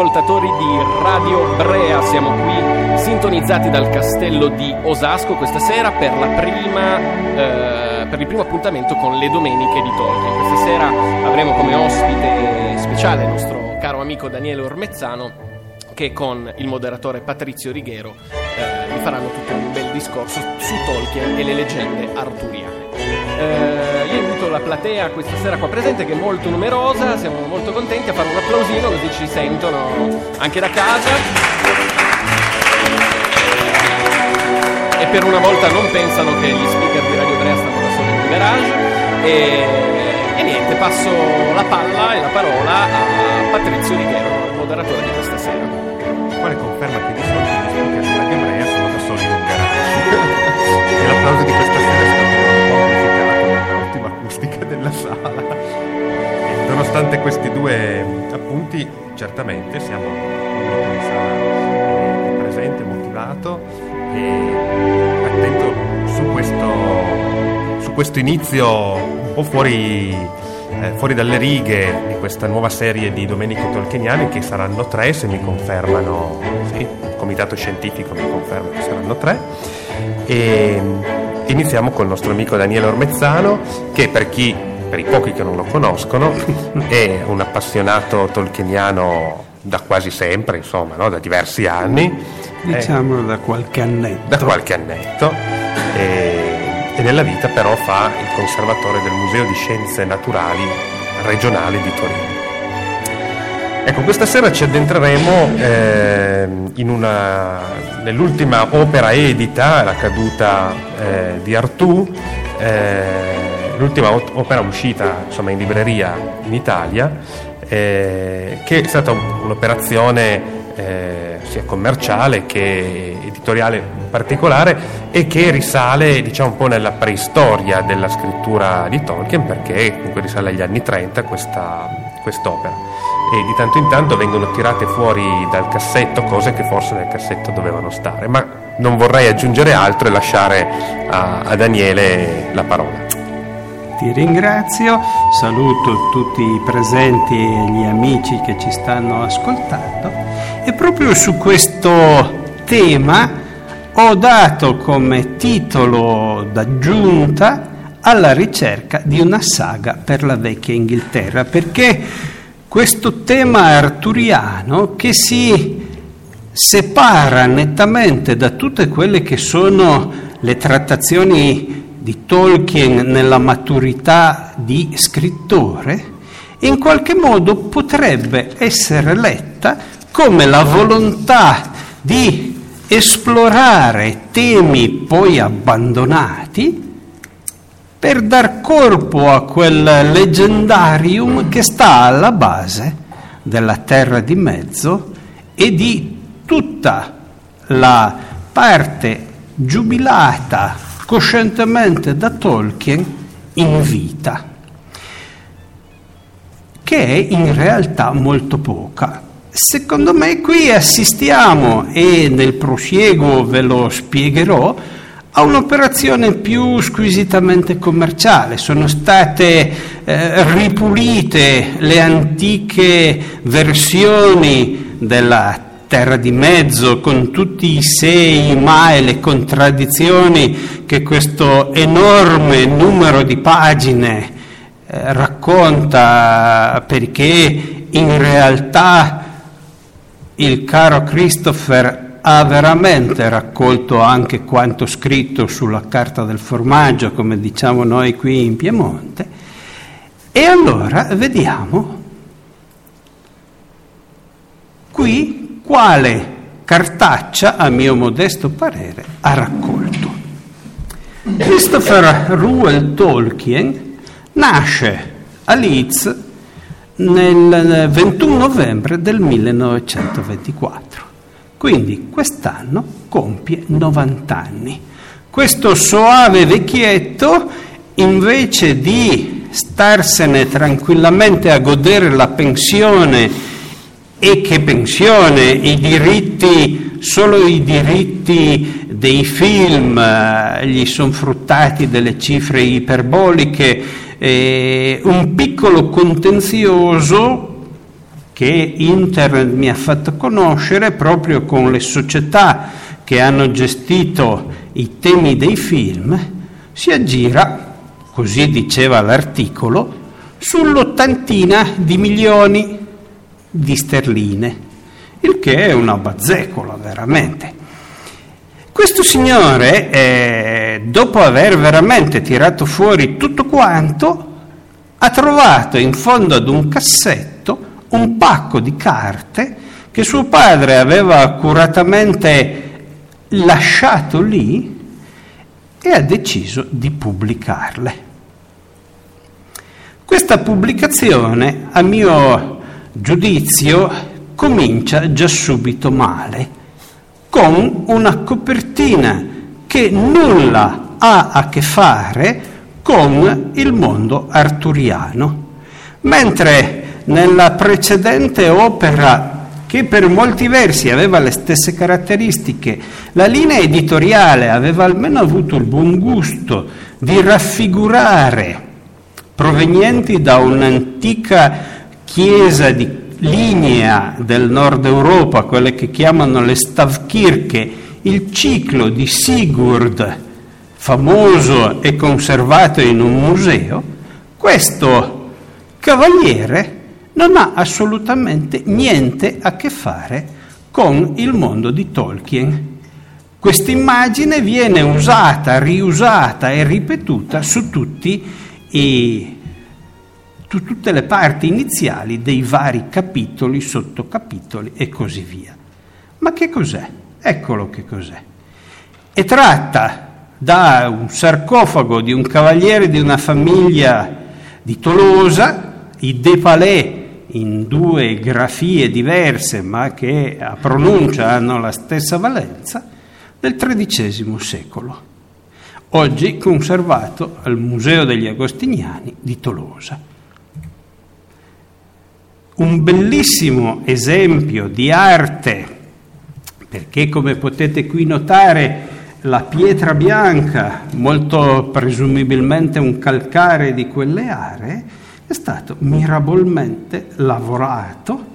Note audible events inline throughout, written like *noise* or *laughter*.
Ascoltatori di Radio Brea, siamo qui sintonizzati dal castello di Osasco questa sera per, prima, eh, per il primo appuntamento con le domeniche di Tolkien. Questa sera avremo come ospite speciale il nostro caro amico Daniele Ormezzano che con il moderatore Patrizio Righero eh, vi faranno tutto un bel discorso su Tolkien e le leggende arturiane. Eh, la platea questa sera qua presente che è molto numerosa, siamo molto contenti a fare un applausino così ci sentono anche da casa. E per una volta non pensano che gli speaker di Radio Brea stanno da soli in garage. E, e niente, passo la palla e la parola a Patrizio Righero, il moderatore di questa sera. Quale conferma che di solito gli speaker di Radio Brea sono da soli in garage. *laughs* e l'applauso di questa sera è sala. Nonostante questi due appunti, certamente siamo in sala presente, motivato e attento su questo, su questo inizio un po' fuori, eh, fuori dalle righe di questa nuova serie di Domenico Tolkieniani che saranno tre se mi confermano, sì, il comitato scientifico mi conferma che saranno tre. E, Iniziamo col nostro amico Daniele Ormezzano, che per chi, per i pochi che non lo conoscono, *laughs* è un appassionato tolkieniano da quasi sempre, insomma, no? da diversi anni. Diciamo eh, da qualche annetto. Da qualche annetto. E, e nella vita però fa il conservatore del Museo di Scienze Naturali regionale di Torino. Ecco, questa sera ci addentreremo eh, una, nell'ultima opera edita, la caduta eh, di Artù, eh, l'ultima opera uscita insomma, in libreria in Italia, eh, che è stata un'operazione eh, sia commerciale che editoriale particolare e che risale diciamo, un po' nella preistoria della scrittura di Tolkien perché comunque risale agli anni 30 questa, quest'opera e di tanto in tanto vengono tirate fuori dal cassetto cose che forse nel cassetto dovevano stare, ma non vorrei aggiungere altro e lasciare a, a Daniele la parola. Ti ringrazio, saluto tutti i presenti e gli amici che ci stanno ascoltando e proprio su questo tema ho dato come titolo d'aggiunta alla ricerca di una saga per la vecchia Inghilterra, perché questo tema arturiano che si separa nettamente da tutte quelle che sono le trattazioni di Tolkien nella maturità di scrittore, in qualche modo potrebbe essere letta come la volontà di esplorare temi poi abbandonati per dar corpo a quel leggendarium che sta alla base della Terra di Mezzo e di tutta la parte giubilata coscientemente da Tolkien in vita, che è in realtà molto poca. Secondo me qui assistiamo, e nel prosieguo ve lo spiegherò, a un'operazione più squisitamente commerciale. Sono state eh, ripulite le antiche versioni della terra di mezzo, con tutti i sei, i ma e le contraddizioni che questo enorme numero di pagine eh, racconta, perché in realtà il caro Christopher ha veramente raccolto anche quanto scritto sulla carta del formaggio, come diciamo noi qui in Piemonte, e allora vediamo qui quale cartaccia, a mio modesto parere, ha raccolto. Christopher Ruel Tolkien nasce a Leeds nel 21 novembre del 1924, quindi quest'anno compie 90 anni. Questo soave vecchietto, invece di starsene tranquillamente a godere la pensione e che pensione, i diritti, solo i diritti dei film eh, gli sono fruttati delle cifre iperboliche, eh, un piccolo contenzioso che Internet mi ha fatto conoscere proprio con le società che hanno gestito i temi dei film, si aggira, così diceva l'articolo, sull'ottantina di milioni di sterline, il che è una bazzecola veramente. Questo signore, eh, dopo aver veramente tirato fuori tutto quanto, ha trovato in fondo ad un cassetto un pacco di carte che suo padre aveva accuratamente lasciato lì e ha deciso di pubblicarle. Questa pubblicazione, a mio giudizio comincia già subito male, con una copertina che nulla ha a che fare con il mondo arturiano, mentre nella precedente opera che per molti versi aveva le stesse caratteristiche, la linea editoriale aveva almeno avuto il buon gusto di raffigurare provenienti da un'antica chiesa di linea del nord Europa, quelle che chiamano le Stavkirche, il ciclo di Sigurd, famoso e conservato in un museo, questo cavaliere non ha assolutamente niente a che fare con il mondo di Tolkien. Questa immagine viene usata, riusata e ripetuta su tutti i su tutte le parti iniziali dei vari capitoli, sottocapitoli e così via. Ma che cos'è? Eccolo che cos'è. È tratta da un sarcofago di un cavaliere di una famiglia di Tolosa, i De Palais, in due grafie diverse ma che a pronuncia hanno la stessa valenza, del XIII secolo, oggi conservato al Museo degli Agostiniani di Tolosa un bellissimo esempio di arte, perché come potete qui notare la pietra bianca, molto presumibilmente un calcare di quelle aree, è stato mirabolmente lavorato.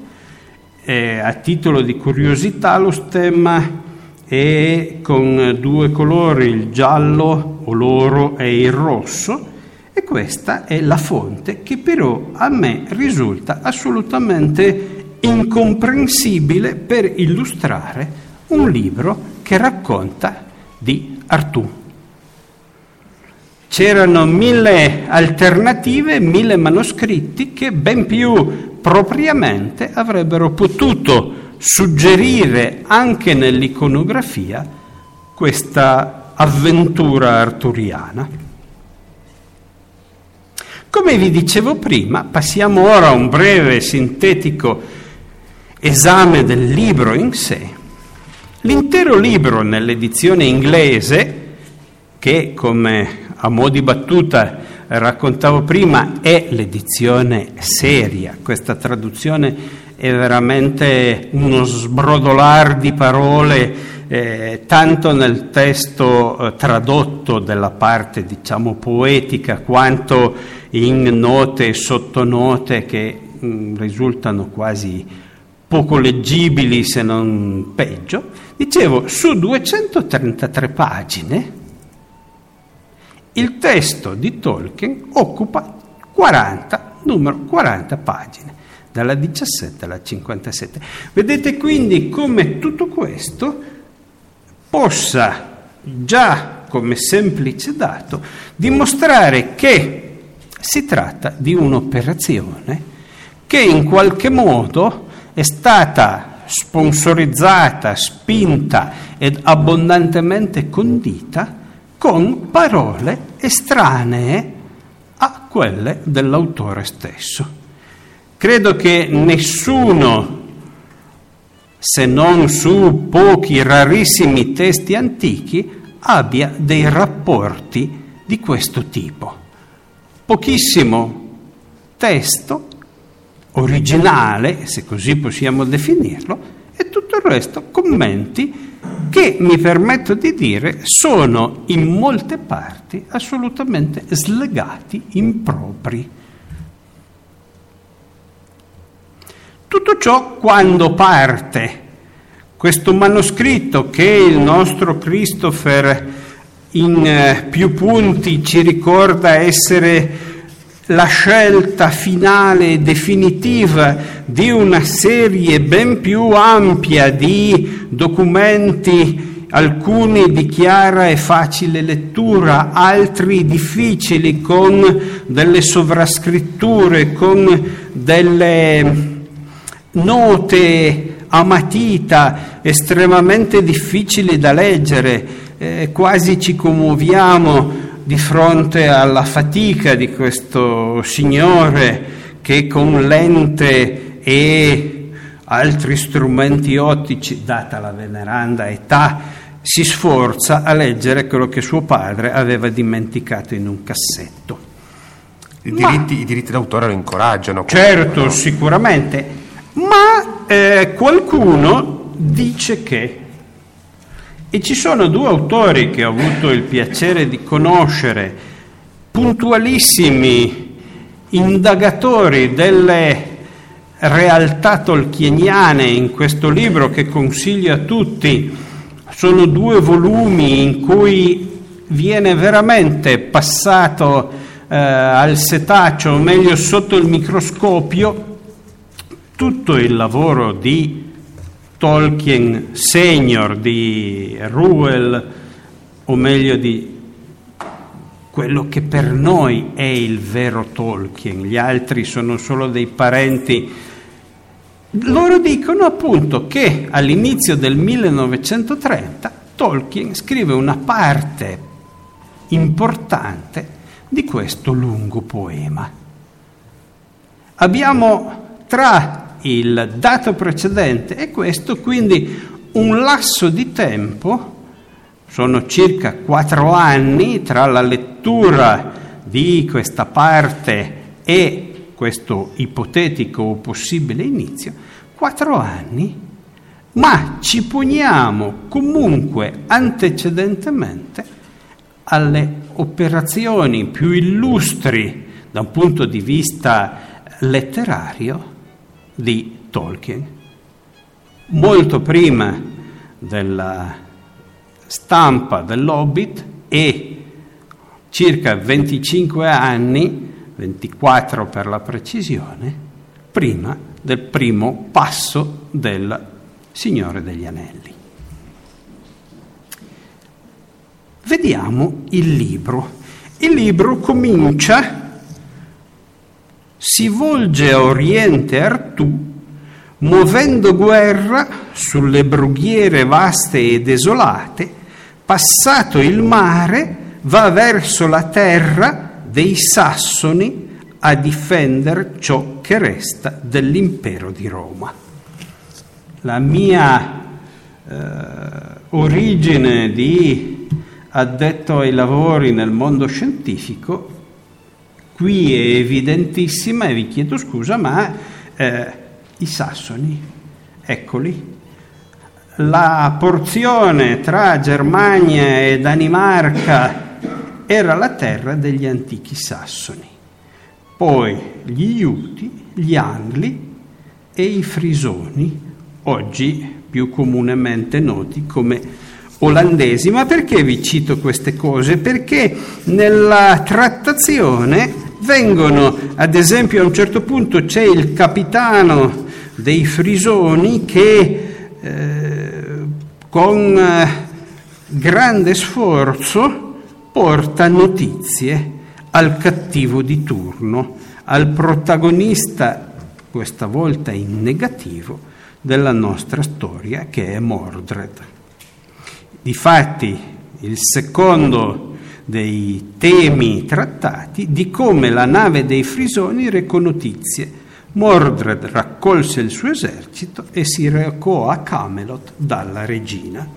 Eh, a titolo di curiosità lo stemma è con due colori, il giallo o l'oro e il rosso, E questa è la fonte che però a me risulta assolutamente incomprensibile per illustrare un libro che racconta di Artù. C'erano mille alternative, mille manoscritti che ben più propriamente avrebbero potuto suggerire anche nell'iconografia questa avventura arturiana. Come vi dicevo prima, passiamo ora a un breve sintetico esame del libro in sé. L'intero libro nell'edizione inglese, che come a mo' di battuta raccontavo prima, è l'edizione seria, questa traduzione è veramente uno sbrodolar di parole eh, tanto nel testo eh, tradotto della parte diciamo poetica quanto in note e sottonote che mh, mm, risultano quasi poco leggibili se non peggio, dicevo su 233 pagine il testo di Tolkien occupa 40, numero 40 pagine, dalla 17 alla 57. Vedete quindi come tutto questo possa già come semplice dato dimostrare che si tratta di un'operazione che in qualche modo è stata sponsorizzata, spinta ed abbondantemente condita con parole estranee a quelle dell'autore stesso. Credo che nessuno se non su pochi rarissimi testi antichi, abbia dei rapporti di questo tipo. Pochissimo testo originale, se così possiamo definirlo, e tutto il resto commenti che, mi permetto di dire, sono in molte parti assolutamente slegati, impropri. Tutto ciò quando parte questo manoscritto che il nostro Christopher in eh, più punti ci ricorda essere la scelta finale e definitiva di una serie ben più ampia di documenti, alcuni di chiara e facile lettura, altri difficili con delle sovrascritture, con delle note a matita estremamente difficili da leggere, eh, quasi ci commuoviamo di fronte alla fatica di questo signore che con lente e altri strumenti ottici, data la veneranda età, si sforza a leggere quello che suo padre aveva dimenticato in un cassetto. I diritti, Ma, i diritti d'autore lo incoraggiano. Certo, sicuramente ma eh, qualcuno dice che, e ci sono due autori che ho avuto il piacere di conoscere, puntualissimi indagatori delle realtà tolkieniane in questo libro che consiglio a tutti. Sono due volumi in cui viene veramente passato eh, al setaccio, o meglio sotto il microscopio, tutto il lavoro di Tolkien senior, di Ruel, o meglio di quello che per noi è il vero Tolkien, gli altri sono solo dei parenti. Loro dicono appunto che all'inizio del 1930 Tolkien scrive una parte importante di questo lungo poema. Abbiamo tra il dato precedente e questo, quindi un lasso di tempo, sono circa quattro anni tra la lettura di questa parte e questo ipotetico o possibile inizio, quattro anni, ma ci poniamo comunque antecedentemente alle operazioni più illustri da un punto di vista letterario di Tolkien. Molto prima della stampa dell'Hobbit e circa 25 anni, 24 per la precisione, prima del primo passo del Signore degli Anelli. Vediamo il libro. Il libro comincia, si volge a Oriente Artù, muovendo guerra sulle brughiere vaste e desolate, passato il mare, va verso la terra dei Sassoni a difendere ciò che resta dell'impero di Roma. La mia eh, origine di addetto ai lavori nel mondo scientifico qui è evidentissima e vi chiedo scusa, ma eh, i Sassoni, eccoli, la porzione tra Germania e Danimarca era la terra degli antichi sassoni, poi gli Iuti, gli Angli e i Frisoni, oggi più comunemente noti come olandesi. Ma perché vi cito queste cose? Perché nella trattazione vengono, ad esempio a un certo punto c'è il capitano dei Frisoni che eh, con eh, grande sforzo porta notizie al cattivo di turno, al protagonista, questa volta in negativo, della nostra storia che è Mordred. Difatti, il secondo dei temi trattati di come la nave dei Frisoni recò notizie. Mordred raccolse il suo esercito e si recò a Camelot dalla regina.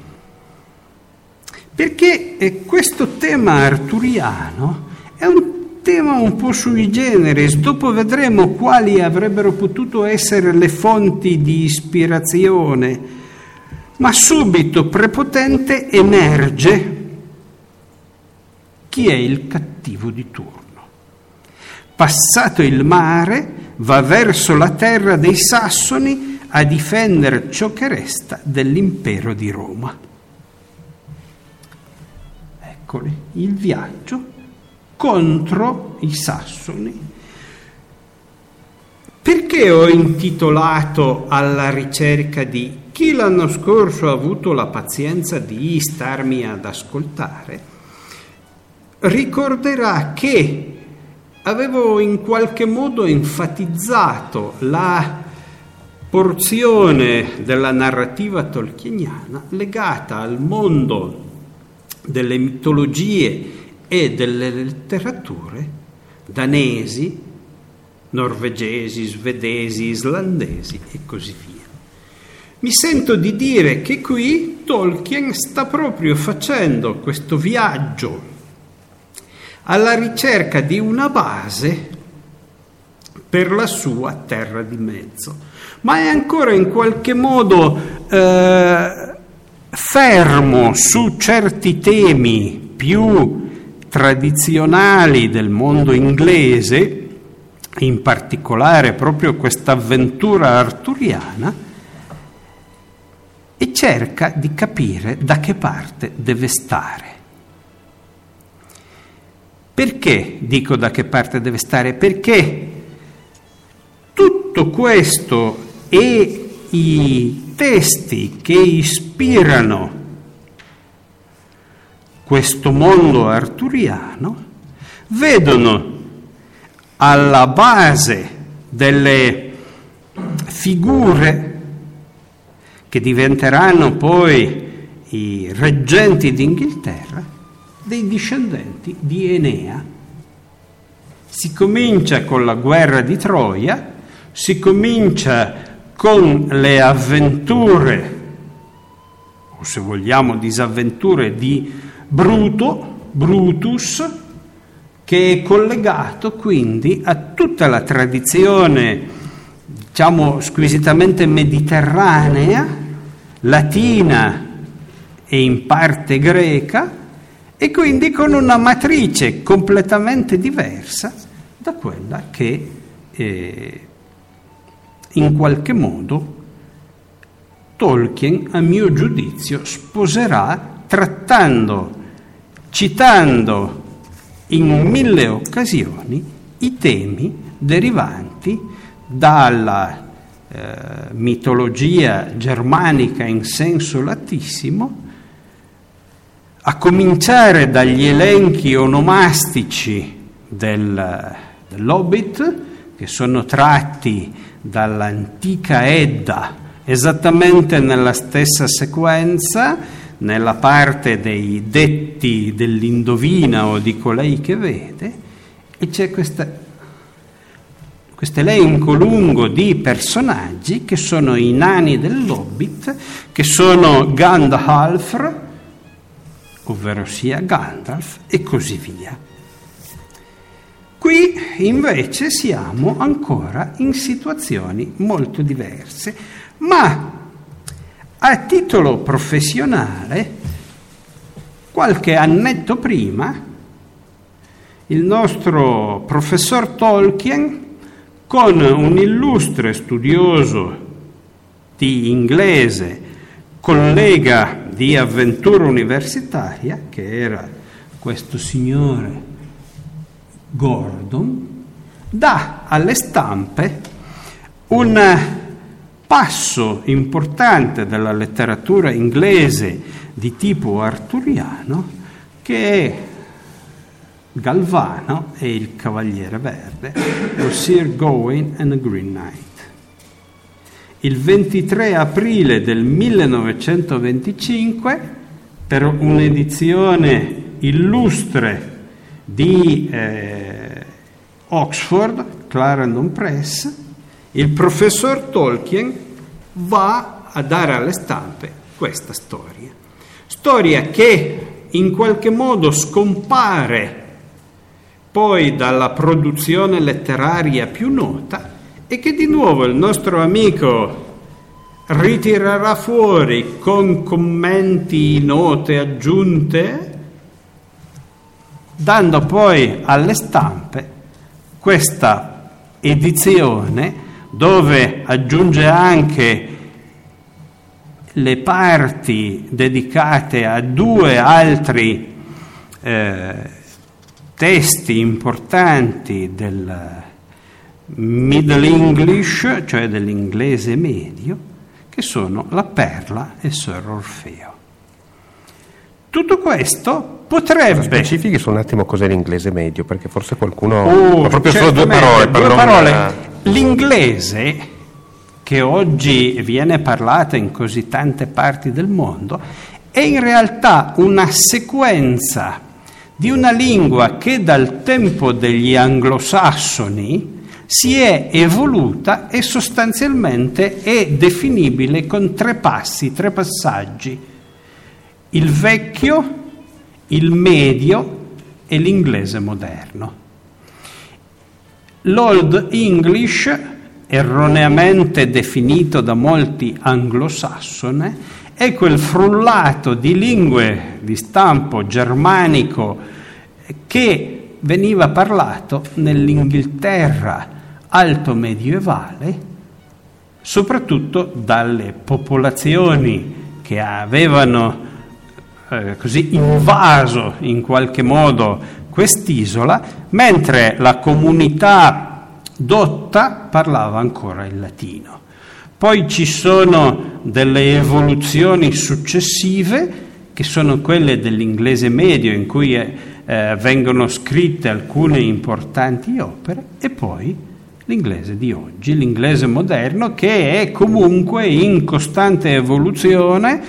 Perché eh, questo tema arturiano è un tema un po' sui generis, dopo vedremo quali avrebbero potuto essere le fonti di ispirazione, ma subito prepotente emerge chi è il cattivo di turno. Passato il mare, va verso la terra dei Sassoni a difendere ciò che resta dell'impero di Roma eccoli, il viaggio contro i sassoni. Perché ho intitolato alla ricerca di chi l'anno scorso ha avuto la pazienza di starmi ad ascoltare? Ricorderà che avevo in qualche modo enfatizzato la porzione della narrativa tolkieniana legata al mondo delle mitologie e delle letterature danesi, norvegesi, svedesi, islandesi e così via. Mi sento di dire che qui Tolkien sta proprio facendo questo viaggio alla ricerca di una base per la sua terra di mezzo, ma è ancora in qualche modo eh, fermo su certi temi più tradizionali del mondo inglese, in particolare proprio questa avventura arturiana, e cerca di capire da che parte deve stare. Perché dico da che parte deve stare? Perché tutto questo e i testi che ispirano questo mondo arturiano vedono alla base delle figure che diventeranno poi i reggenti d'Inghilterra dei discendenti di Enea. Si comincia con la guerra di Troia, si comincia con le avventure, o se vogliamo disavventure, di Bruto, Brutus, che è collegato quindi a tutta la tradizione, diciamo, squisitamente mediterranea, latina e in parte greca, e quindi con una matrice completamente diversa da quella che eh, in qualche modo Tolkien, a mio giudizio, sposerà trattando, citando in mille occasioni i temi derivanti dalla eh, mitologia germanica in senso latissimo, a cominciare dagli elenchi onomastici del, dell'Hobbit, che sono tratti dall'antica Edda, esattamente nella stessa sequenza, nella parte dei detti dell'indovina o di colei che vede, e c'è questa questo elenco lungo di personaggi che sono i nani dell'Hobbit, che sono Gandalf, ovvero sia Gandalf, e così via. Qui invece siamo ancora in situazioni molto diverse, ma a titolo professionale, qualche annetto prima, il nostro professor Tolkien con un illustre studioso di inglese, collega di avventura universitaria, che era questo signore Gordon, dà alle stampe un passo importante della letteratura inglese di tipo arturiano che è Galvano e il Cavaliere Verde, Sir Gawain and the Green Knight. Il 23 aprile del 1925, per un'edizione illustre di eh, Oxford, Clarendon Press, il professor Tolkien va a dare alle stampe questa storia. Storia che in qualche modo scompare poi dalla produzione letteraria più nota e che di nuovo il nostro amico ritirerà fuori con commenti, note aggiunte, dando poi alle stampe questa edizione dove aggiunge anche le parti dedicate a due altri eh, testi importanti del Middle English, cioè dell'inglese medio, che sono La Perla e Sir Orfeo. Tutto questo potrebbe... Specifichi su un attimo cos'è l'inglese medio, perché forse qualcuno... Oh, ha proprio solo due parole. Due parole. L'inglese, che oggi viene parlata in così tante parti del mondo, è in realtà una sequenza di una lingua che dal tempo degli anglosassoni si è evoluta e sostanzialmente è definibile con tre passi, tre passaggi. Il vecchio, il medio e l'inglese moderno. L'Old English, erroneamente definito da molti anglosassone, è quel frullato di lingue di stampo germanico che veniva parlato nell'Inghilterra alto medievale, soprattutto dalle popolazioni che avevano eh, così invaso in qualche modo quest'isola, mentre la comunità dotta parlava ancora il latino. Poi ci sono delle evoluzioni successive, che sono quelle dell'inglese medio, in cui eh, vengono scritte alcune importanti opere, e poi l'inglese di oggi, l'inglese moderno, che è comunque in costante evoluzione,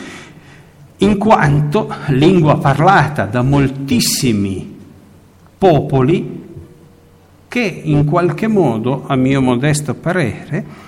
in quanto lingua parlata da moltissimi popoli che in qualche modo, a mio modesto parere,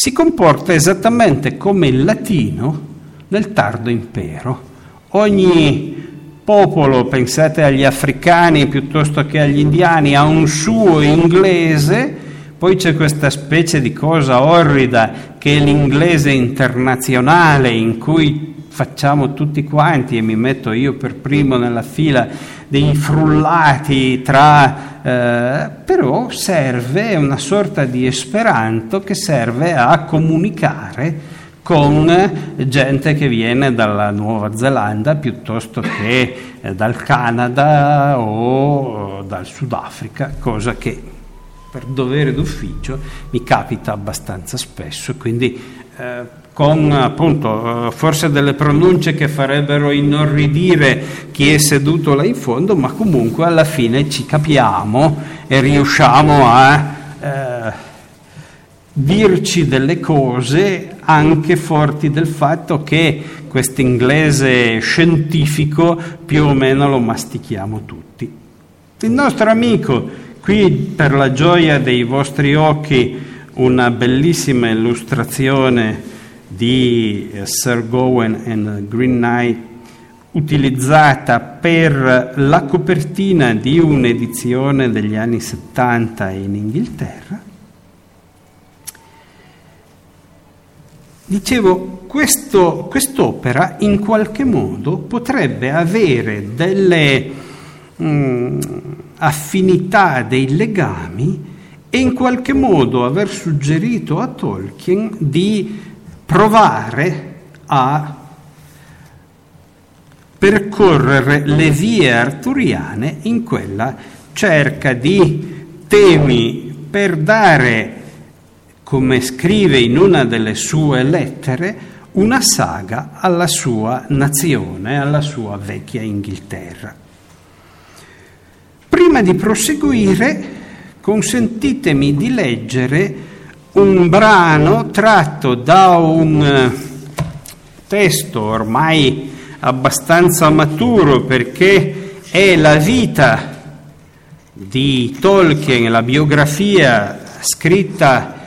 si comporta esattamente come il latino nel tardo impero. Ogni popolo, pensate agli africani piuttosto che agli indiani, ha un suo inglese, poi c'è questa specie di cosa orrida che è l'inglese internazionale in cui facciamo tutti quanti e mi metto io per primo nella fila dei frullati tra eh, però serve, una sorta di esperanto che serve a comunicare con gente che viene dalla Nuova Zelanda piuttosto che eh, dal Canada o dal Sudafrica, cosa che per dovere d'ufficio mi capita abbastanza spesso, quindi eh, con appunto eh, forse delle pronunce che farebbero inorridire chi è seduto là in fondo, ma comunque alla fine ci capiamo e riusciamo a eh, dirci delle cose anche forti del fatto che questo inglese scientifico più o meno lo mastichiamo tutti. Il nostro amico Qui per la gioia dei vostri occhi una bellissima illustrazione di eh, Sir Gawain and Green Knight utilizzata per la copertina di un'edizione degli anni 70 in Inghilterra. Dicevo, questo, quest'opera in qualche modo potrebbe avere delle... Mm, affinità dei legami e in qualche modo aver suggerito a Tolkien di provare a percorrere le vie arturiane in quella cerca di temi per dare, come scrive in una delle sue lettere, una saga alla sua nazione, alla sua vecchia Inghilterra. Prima di proseguire, consentitemi di leggere un brano tratto da un eh, testo ormai abbastanza maturo perché è la vita di Tolkien, la biografia scritta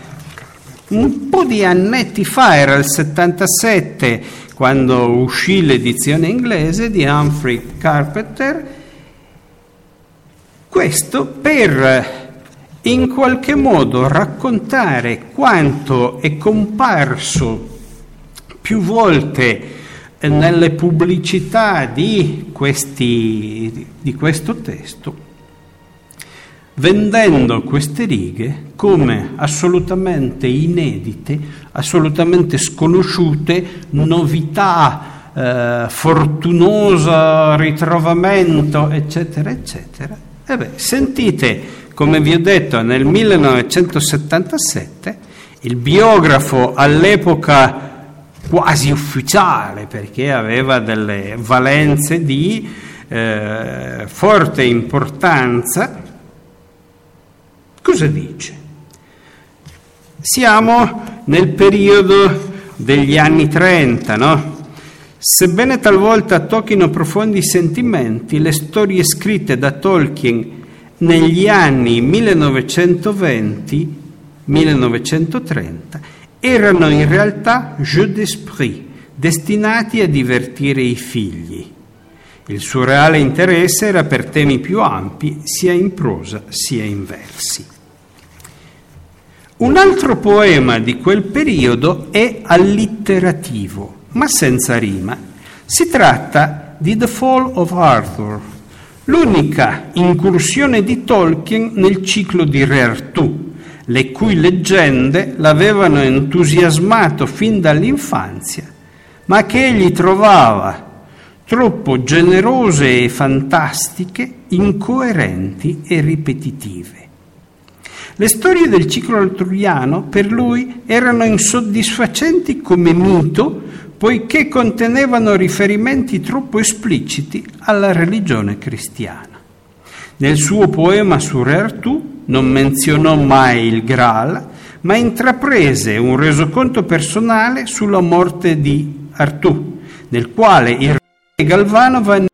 un po' di annetti fa, era il 77, quando uscì l'edizione inglese di Humphrey Carpenter. Questo per in qualche modo raccontare quanto è comparso più volte nelle pubblicità di, questi, di questo testo, vendendo queste righe come assolutamente inedite, assolutamente sconosciute, novità, eh, fortunoso ritrovamento, eccetera, eccetera, eh beh, sentite, come vi ho detto, nel 1977 il biografo all'epoca quasi ufficiale, perché aveva delle valenze di eh, forte importanza, cosa dice? Siamo nel periodo degli anni 30, no? Sebbene talvolta tocchino profondi sentimenti, le storie scritte da Tolkien negli anni 1920-1930 erano in realtà jeux d'esprit, destinati a divertire i figli. Il suo reale interesse era per temi più ampi, sia in prosa sia in versi. Un altro poema di quel periodo è allitterativo ma senza rima. Si tratta di The Fall of Arthur, l'unica incursione di Tolkien nel ciclo di Re Artù, le cui leggende l'avevano entusiasmato fin dall'infanzia, ma che egli trovava troppo generose e fantastiche, incoerenti e ripetitive. Le storie del ciclo arturiano per lui erano insoddisfacenti come mito poiché contenevano riferimenti troppo espliciti alla religione cristiana. Nel suo poema su Re Artù non menzionò mai il Graal, ma intraprese un resoconto personale sulla morte di Artù, nel quale il re Galvano venne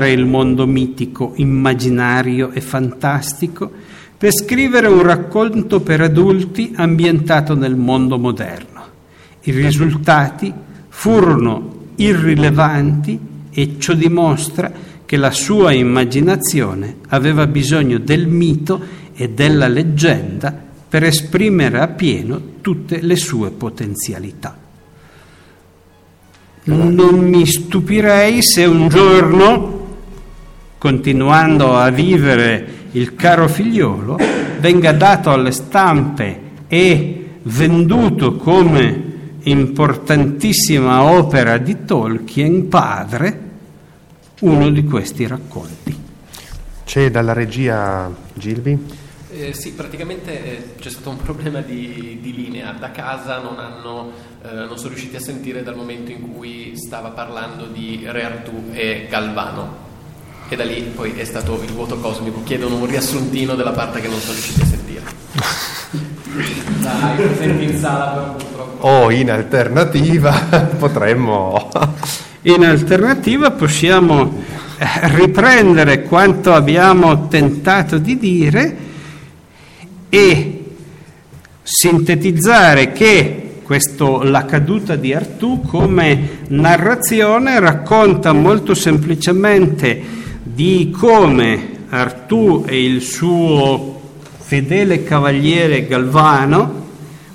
il mondo mitico, immaginario e fantastico per scrivere un racconto per adulti ambientato nel mondo moderno. I risultati furono irrilevanti e ciò dimostra che la sua immaginazione aveva bisogno del mito e della leggenda per esprimere appieno tutte le sue potenzialità. Non mi stupirei se un giorno, continuando a vivere il caro figliolo, venga dato alle stampe e venduto come importantissima opera di Tolkien, padre, uno di questi racconti. C'è dalla regia Gilby? Eh, sì, praticamente eh, c'è stato un problema di, di linea. Da casa non, hanno, eh, non, sono riusciti a sentire dal momento in cui stava parlando di Re Artù e Galvano. E da lì poi è stato il vuoto cosmico. Chiedono un riassuntino della parte che non sono riusciti a sentire. *laughs* Dai, presenti in sala però purtroppo. O in alternativa *laughs* potremmo... In alternativa possiamo eh, riprendere quanto abbiamo tentato di dire e sintetizzare che questo, la caduta di Artù come narrazione racconta molto semplicemente di come Artù e il suo fedele cavaliere Galvano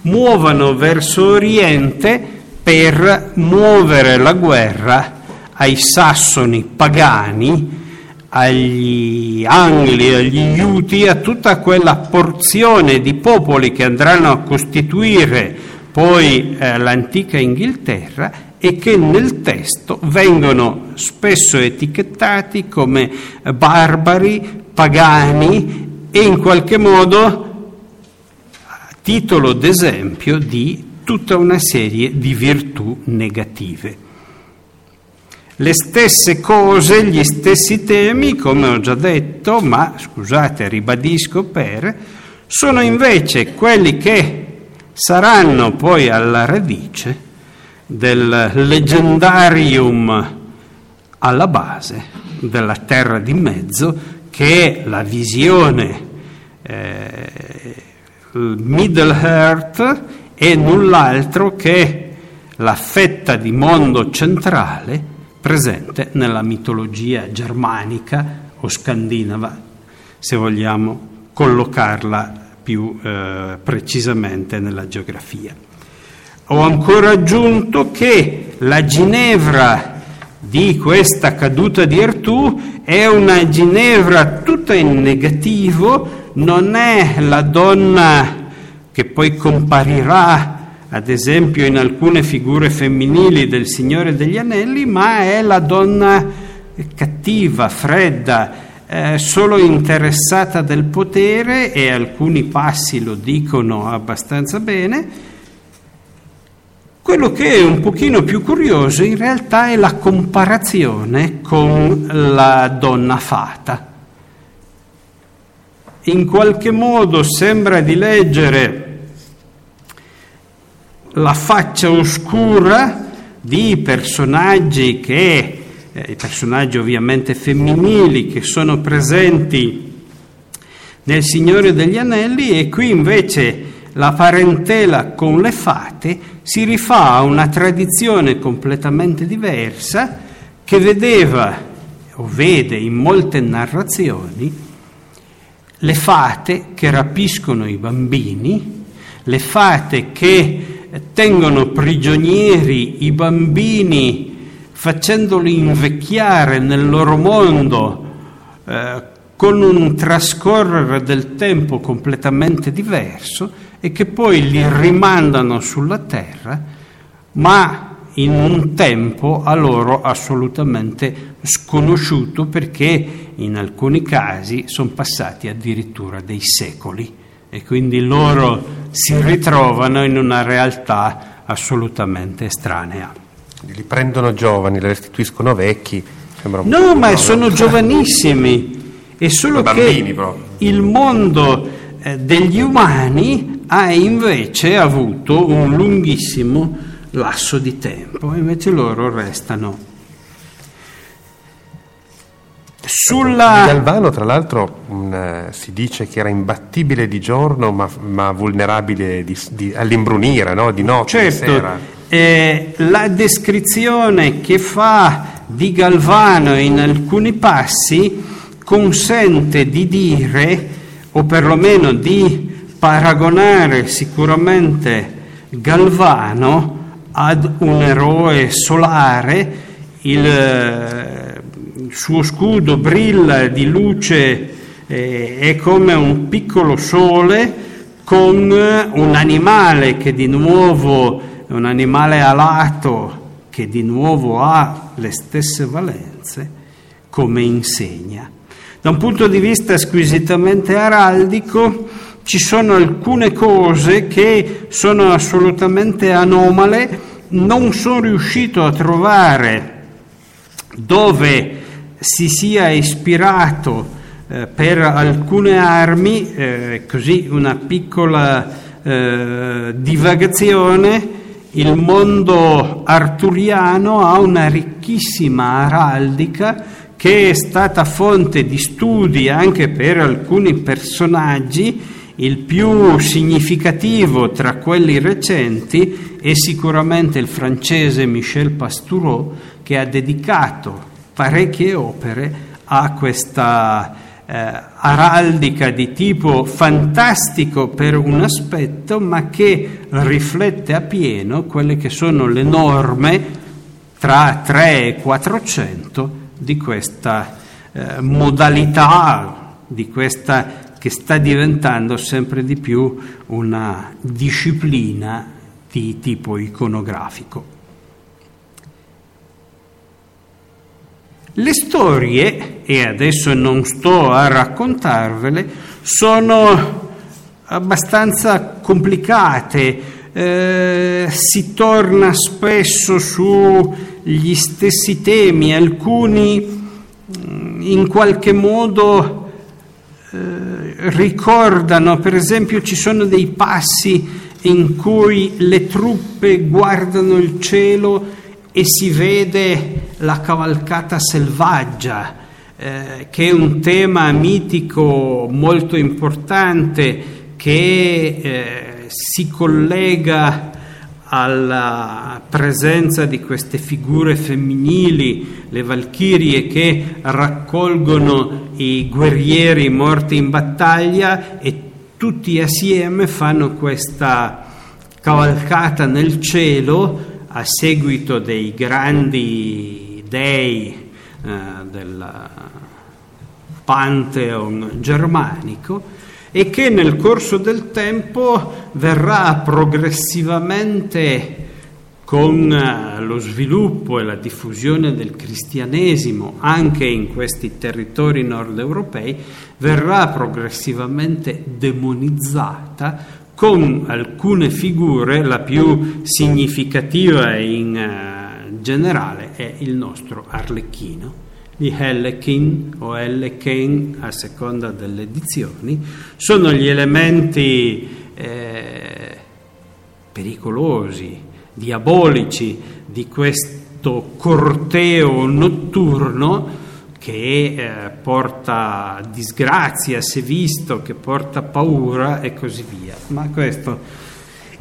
muovano verso Oriente per muovere la guerra ai sassoni pagani, agli angli, agli iuti, a tutta quella porzione di popoli che andranno a costituire poi eh, l'antica Inghilterra e che nel testo vengono spesso etichettati come barbari, pagani e in qualche modo titolo d'esempio di tutta una serie di virtù negative. Le stesse cose, gli stessi temi, come ho già detto, ma scusate, ribadisco per, sono invece quelli che saranno poi alla radice del leggendarium alla base della terra di mezzo, che è la visione eh, Middle Earth è null'altro che la fetta di mondo centrale presente nella mitologia germanica o scandinava, se vogliamo collocarla più eh, precisamente nella geografia. Ho ancora aggiunto che la Ginevra di questa caduta di Artù è una Ginevra tutta in negativo, non è la donna che poi comparirà ad esempio in alcune figure femminili del Signore degli Anelli, ma è la donna cattiva, fredda, eh, solo interessata del potere e alcuni passi lo dicono abbastanza bene. Quello che è un pochino più curioso in realtà è la comparazione con la donna fata. In qualche modo sembra di leggere la faccia oscura di personaggi che, eh, personaggi ovviamente femminili che sono presenti nel Signore degli Anelli e qui invece la parentela con le fate si rifà a una tradizione completamente diversa che vedeva o vede in molte narrazioni le fate che rapiscono i bambini, le fate che tengono prigionieri i bambini facendoli invecchiare nel loro mondo eh, con un trascorrere del tempo completamente diverso e che poi li rimandano sulla terra, ma in un tempo a loro assolutamente sconosciuto perché in alcuni casi sono passati addirittura dei secoli e quindi loro si ritrovano in una realtà assolutamente estranea. Li prendono giovani, li restituiscono vecchi. no, ma sono giovanissimi. È solo che proprio. il mondo degli umani ha invece avuto un lunghissimo lasso di tempo, invece loro restano Sulla... Galvano, tra l'altro, mh, eh, si dice che era imbattibile di giorno, ma, ma vulnerabile di- di- all'imbrunire, no? di notte, di Certo, sera. eh, la descrizione che fa di Galvano in alcuni passi consente di dire, o perlomeno di paragonare sicuramente Galvano ad un eroe solare, il, eh, suo scudo brilla di luce, eh, è come un piccolo sole con un animale che di nuovo è un animale alato che di nuovo ha le stesse valenze come insegna. Da un punto di vista squisitamente araldico ci sono alcune cose che sono assolutamente anomale, non sono riuscito a trovare dove si sia ispirato eh, per alcune armi, eh, così una piccola eh, divagazione, il mondo arturiano ha una ricchissima araldica che è stata fonte di studi anche per alcuni personaggi, il più significativo tra quelli recenti è sicuramente il francese Michel Pastoureau che ha dedicato parecchie opere a questa eh, araldica di tipo fantastico per un aspetto, ma che riflette appieno quelle che sono le norme tra 3 e 400 di questa eh, modalità, di questa che sta diventando sempre di più una disciplina di tipo iconografico. Le storie, e adesso non sto a raccontarvele, sono abbastanza complicate, eh, si torna spesso sugli stessi temi, alcuni mh, in qualche modo eh, ricordano, per esempio ci sono dei passi in cui le truppe guardano il cielo e si vede la cavalcata selvaggia, eh, che è un tema mitico molto importante che eh, si collega alla presenza di queste figure femminili, le valchirie che raccolgono i guerrieri morti in battaglia e tutti assieme fanno questa cavalcata nel cielo a seguito dei grandi dei eh, del pantheon germanico e che nel corso del tempo verrà progressivamente con eh, lo sviluppo e la diffusione del cristianesimo anche in questi territori nord europei, verrà progressivamente demonizzata con alcune figure, la più significativa in uh, generale è il nostro Arlecchino di Hellekin o Helleken a seconda delle edizioni, sono gli elementi eh, pericolosi, diabolici di questo corteo notturno che eh, porta disgrazia se visto, che porta paura e così via. Ma questo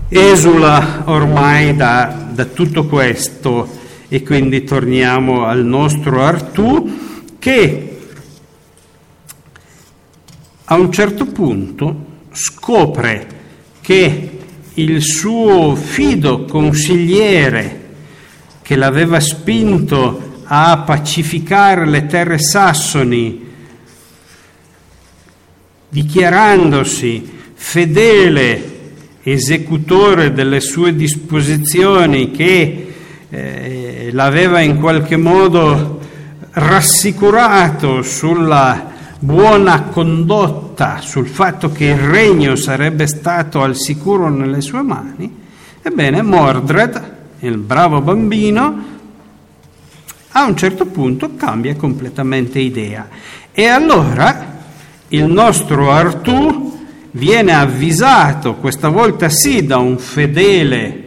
esula ormai da, da tutto questo e quindi torniamo al nostro Artù che a un certo punto scopre che il suo fido consigliere che l'aveva spinto a pacificare le terre sassoni, dichiarandosi fedele esecutore delle sue disposizioni che eh, l'aveva in qualche modo rassicurato sulla buona condotta, sul fatto che il regno sarebbe stato al sicuro nelle sue mani, ebbene Mordred, il bravo bambino, a un certo punto cambia completamente idea. E allora il nostro Artù viene avvisato, questa volta sì, da un fedele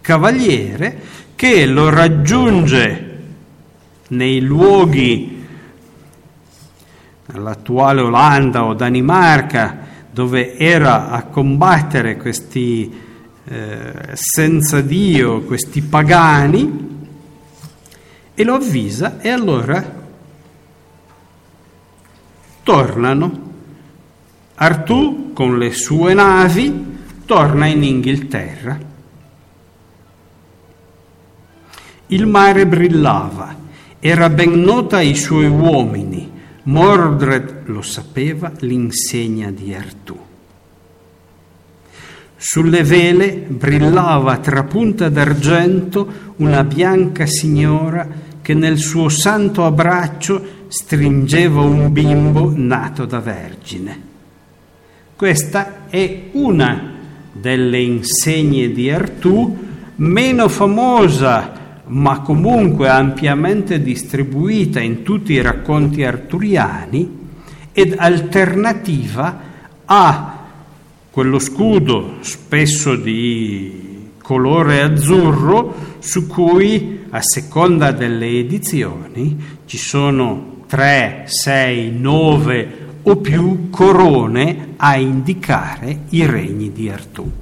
cavaliere, che lo raggiunge nei luoghi l'attuale Olanda o Danimarca, dove era a combattere questi eh, senza Dio, questi pagani, e lo avvisa e allora tornano. Artù con le sue navi torna in Inghilterra. Il mare brillava, era ben nota ai suoi uomini, Mordred lo sapeva, l'insegna di Artù. Sulle vele brillava trapunta d'argento una bianca signora che nel suo santo abbraccio stringeva un bimbo nato da vergine. Questa è una delle insegne di Artù, meno famosa ma comunque ampiamente distribuita in tutti i racconti arturiani ed alternativa a quello scudo spesso di colore azzurro su cui a seconda delle edizioni ci sono 3, 6, 9 o più corone a indicare i regni di Artù.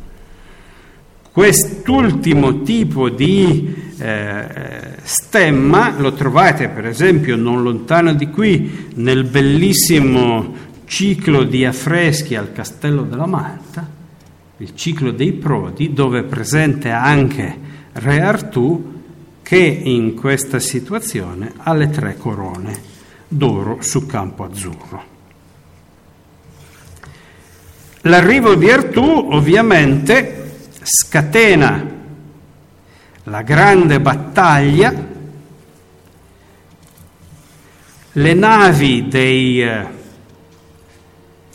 Quest'ultimo tipo di eh, stemma lo trovate per esempio non lontano di qui nel bellissimo ciclo di affreschi al Castello della Manta, il ciclo dei Prodi, dove è presente anche Re Artù che in questa situazione ha le tre corone d'oro su campo azzurro. L'arrivo di Artù ovviamente scatena la grande battaglia, le navi dei, eh,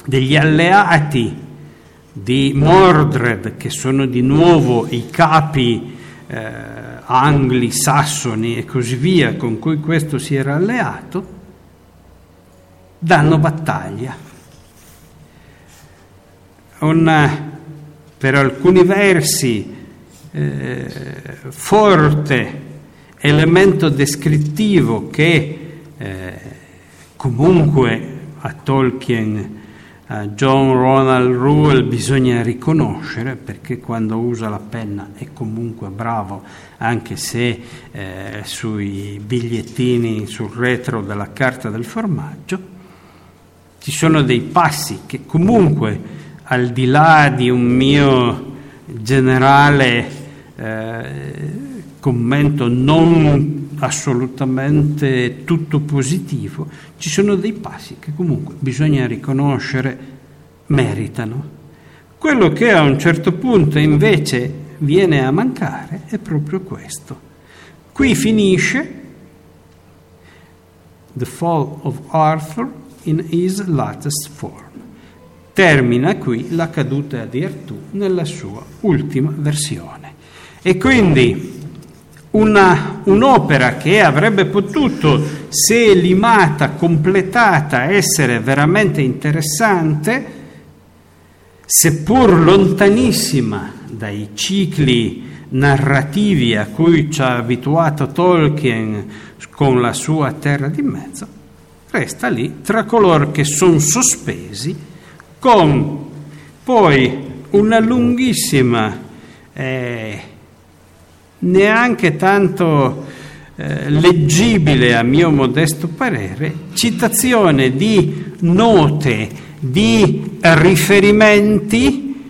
degli alleati di Mordred, che sono di nuovo i capi eh, angli, sassoni e così via con cui questo si era alleato, danno battaglia. Un, per alcuni versi, eh, forte elemento descrittivo che eh, comunque a Tolkien, a John Ronald Reuel bisogna riconoscere perché quando usa la penna è comunque bravo anche se eh, sui bigliettini sul retro della carta del formaggio ci sono dei passi che comunque, al di là di un mio generale eh, commento non assolutamente tutto positivo, ci sono dei passi che comunque bisogna riconoscere meritano. Quello che a un certo punto invece viene a mancare è proprio questo. Qui finisce The Fall of Arthur in his latest form. Termina qui la caduta di Artù nella sua ultima versione. E quindi una, un'opera che avrebbe potuto, se limata, completata, essere veramente interessante, seppur lontanissima dai cicli narrativi a cui ci ha abituato Tolkien con la sua Terra di Mezzo, resta lì tra coloro che sono sospesi con poi una lunghissima, eh, neanche tanto eh, leggibile a mio modesto parere, citazione di note, di riferimenti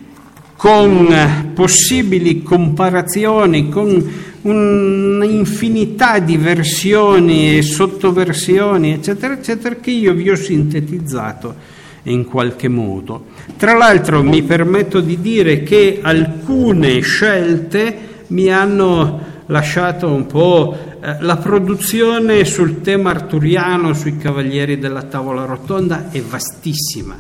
con possibili comparazioni, con un'infinità di versioni e sottoversioni, eccetera, eccetera, che io vi ho sintetizzato in qualche modo. Tra l'altro mi permetto di dire che alcune scelte mi hanno lasciato un po' eh, la produzione sul tema arturiano, sui cavalieri della tavola rotonda è vastissima.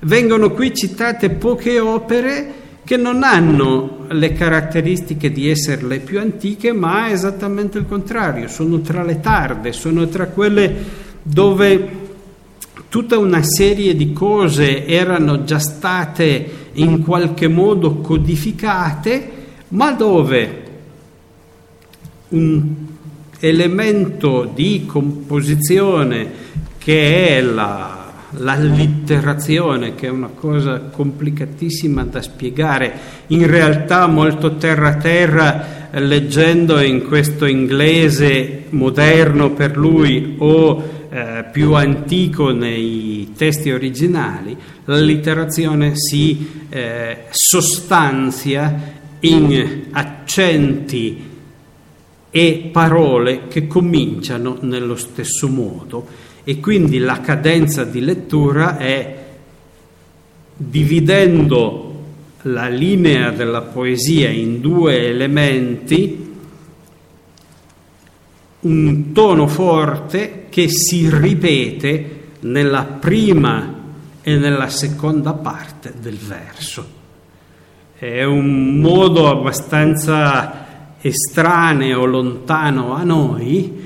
Vengono qui citate poche opere che non hanno le caratteristiche di essere le più antiche, ma esattamente il contrario, sono tra le tarde, sono tra quelle dove tutta una serie di cose erano già state in qualche modo codificate, ma dove un elemento di composizione che è la l'allitterazione, che è una cosa complicatissima da spiegare, in realtà molto terra-terra, leggendo in questo inglese moderno per lui o eh, più antico nei testi originali, l'allitterazione si eh, sostanzia in accenti e parole che cominciano nello stesso modo. E quindi la cadenza di lettura è dividendo la linea della poesia in due elementi, un tono forte che si ripete nella prima e nella seconda parte del verso. È un modo abbastanza estraneo, lontano a noi,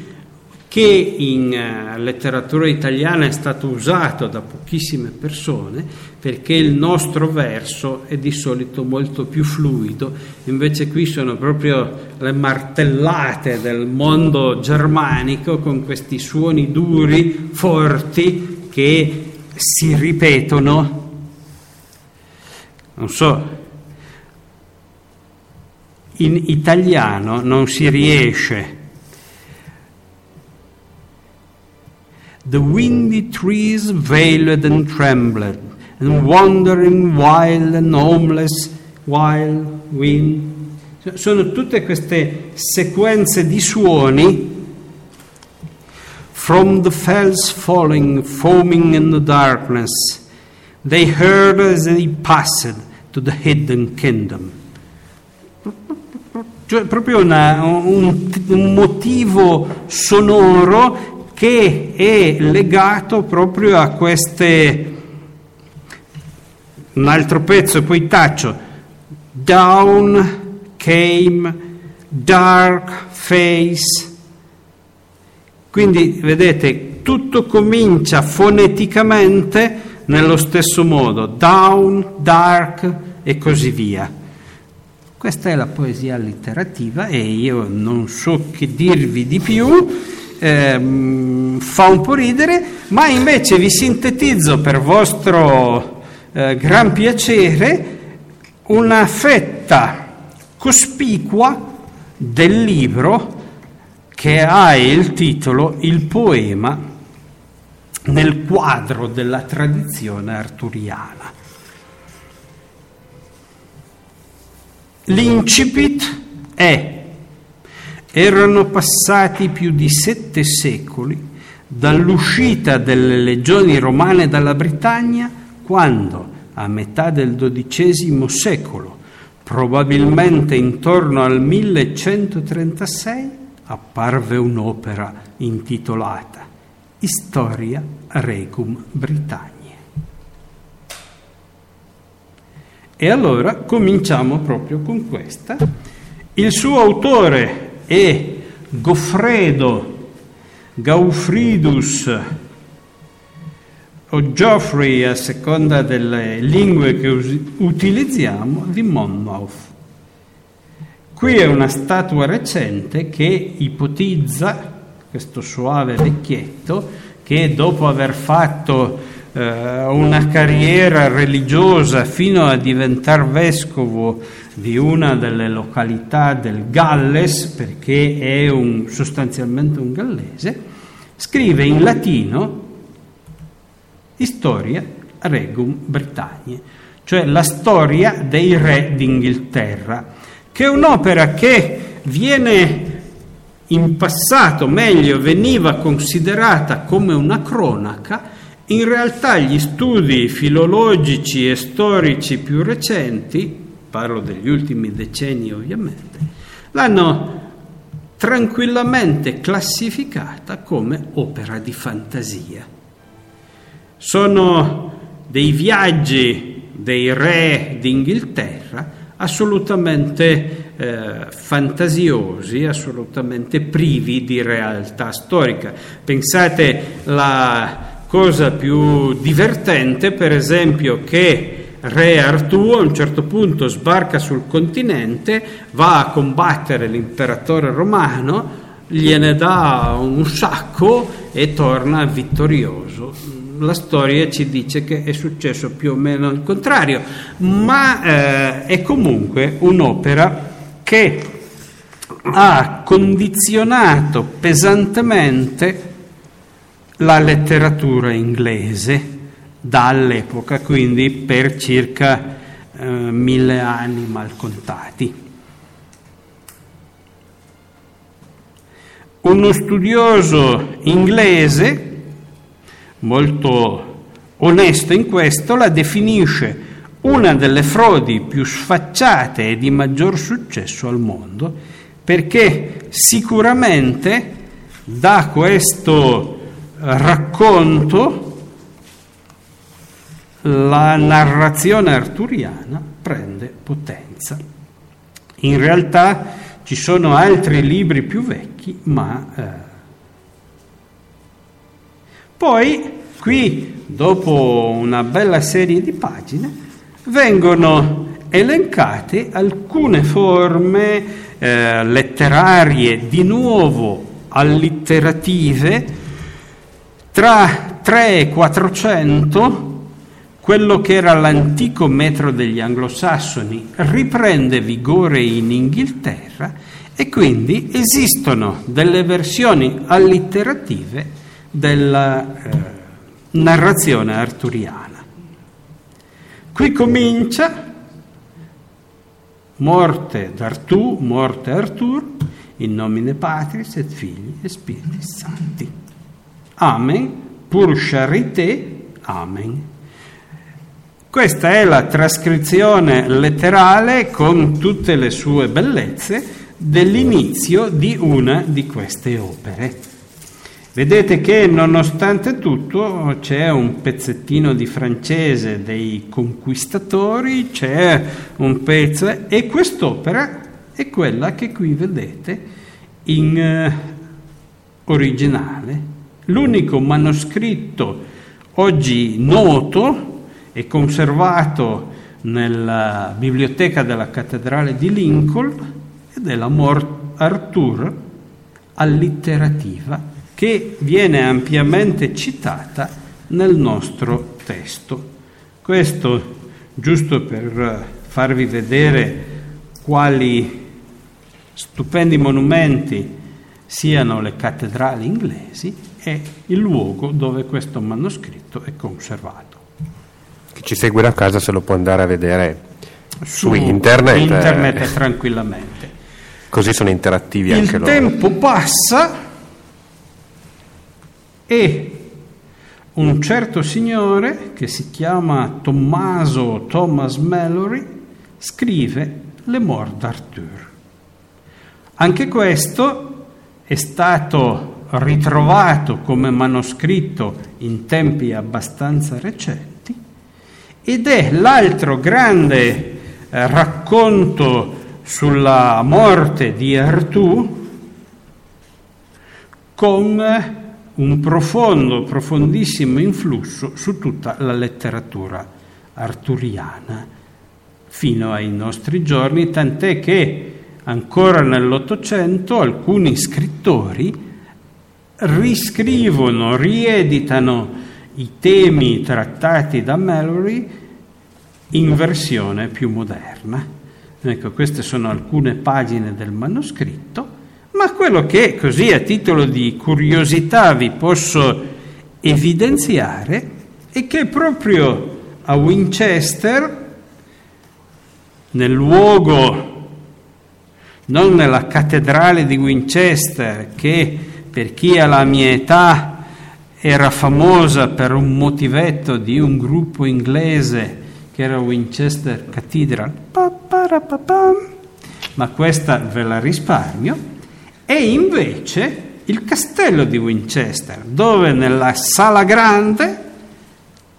che in uh, letteratura italiana è stato usato da pochissime persone perché il nostro verso è di solito molto più fluido, invece qui sono proprio le martellate del mondo germanico con questi suoni duri, forti, che si ripetono. Non so, in italiano non si riesce. The windy trees veiled and trembled, and wandering wild and homeless, wild wind. Sono tutte queste sequenze di suoni From the fells falling, foaming in the darkness, they heard as they passed to the hidden kingdom. Cioè proprio una, un, un motivo sonoro che è legato proprio a queste... Un altro pezzo, poi taccio. Down came dark face. Quindi vedete, tutto comincia foneticamente nello stesso modo, down, dark e così via. Questa è la poesia allitterativa e io non so che dirvi di più, ehm, fa un po' ridere, ma invece vi sintetizzo per vostro eh, gran piacere una fetta cospicua del libro che ha il titolo Il poema nel quadro della tradizione arturiana. L'incipit è erano passati più di sette secoli dall'uscita delle legioni romane dalla Britannia quando, a metà del XII secolo, probabilmente intorno al 1136, apparve un'opera intitolata Historia Regum Britanniae. E allora cominciamo proprio con questa. Il suo autore è Goffredo Gaufridus o Geoffrey a seconda delle lingue che us- utilizziamo di Monmouth. Qui è una statua recente che ipotizza questo suave vecchietto che dopo aver fatto eh, una carriera religiosa fino a diventare vescovo di una delle località del Galles, perché è un, sostanzialmente un gallese, scrive in latino Historia Regum Britanniae, cioè la storia dei re d'Inghilterra, che è un'opera che viene in passato, meglio, veniva considerata come una cronaca, in realtà gli studi filologici e storici più recenti, parlo degli ultimi decenni ovviamente, l'hanno tranquillamente classificata come opera di fantasia. Sono dei viaggi dei re d'Inghilterra assolutamente eh, fantasiosi, assolutamente privi di realtà storica. Pensate la cosa più divertente, per esempio, che Re Artù a un certo punto sbarca sul continente, va a combattere l'imperatore romano, gliene dà un sacco e torna vittorioso. la storia ci dice che è successo più o meno il contrario, ma eh, è comunque un'opera che ha condizionato pesantemente la letteratura inglese dall'epoca, quindi per circa eh, mille anni mal contati. Uno studioso inglese, molto onesto in questo, la definisce una delle frodi più sfacciate e di maggior successo al mondo, perché sicuramente da questo racconto la narrazione arturiana prende potenza. In realtà ci sono altri libri più vecchi, ma eh, poi qui, dopo una bella serie di pagine, vengono elencate alcune forme eh, letterarie di nuovo allitterative tra 3 e 400 quello che era l'antico metro degli anglosassoni riprende vigore in Inghilterra e quindi esistono delle versioni allitterative della eh, narrazione arturiana. Qui comincia morte d'Artù, morte Artur, in nomine Patris et Figli e Spiritis Santi. Amen, pur charité, Amen. Questa è la trascrizione letterale con tutte le sue bellezze dell'inizio di una di queste opere. Vedete che nonostante tutto c'è un pezzettino di francese dei conquistatori, c'è un pezzo e quest'opera è quella che qui vedete in eh, originale. L'unico manoscritto oggi noto è conservato nella biblioteca della cattedrale di Lincoln ed è la Arthur allitterativa che viene ampiamente citata nel nostro testo. Questo giusto per farvi vedere quali stupendi monumenti siano le cattedrali inglesi e il luogo dove questo manoscritto è conservato chi ci segue da casa se lo può andare a vedere su, su internet. Internet eh, tranquillamente. Così sono interattivi Il anche loro. Il tempo passa e un certo signore che si chiama Tommaso Thomas Mallory scrive Le Morts d'Arthur. Anche questo è stato ritrovato come manoscritto in tempi abbastanza recenti ed è l'altro grande eh, racconto sulla morte di Artù con un profondo, profondissimo influsso su tutta la letteratura arturiana fino ai nostri giorni, tant'è che ancora nell'Ottocento alcuni scrittori riscrivono, rieditano i temi trattati da Mallory in versione più moderna. Ecco, queste sono alcune pagine del manoscritto, ma quello che così a titolo di curiosità vi posso evidenziare è che proprio a Winchester, nel luogo, non nella cattedrale di Winchester, che per chi ha la mia età era famosa per un motivetto di un gruppo inglese che era Winchester Cathedral, ma questa ve la risparmio, e invece il castello di Winchester, dove nella sala grande,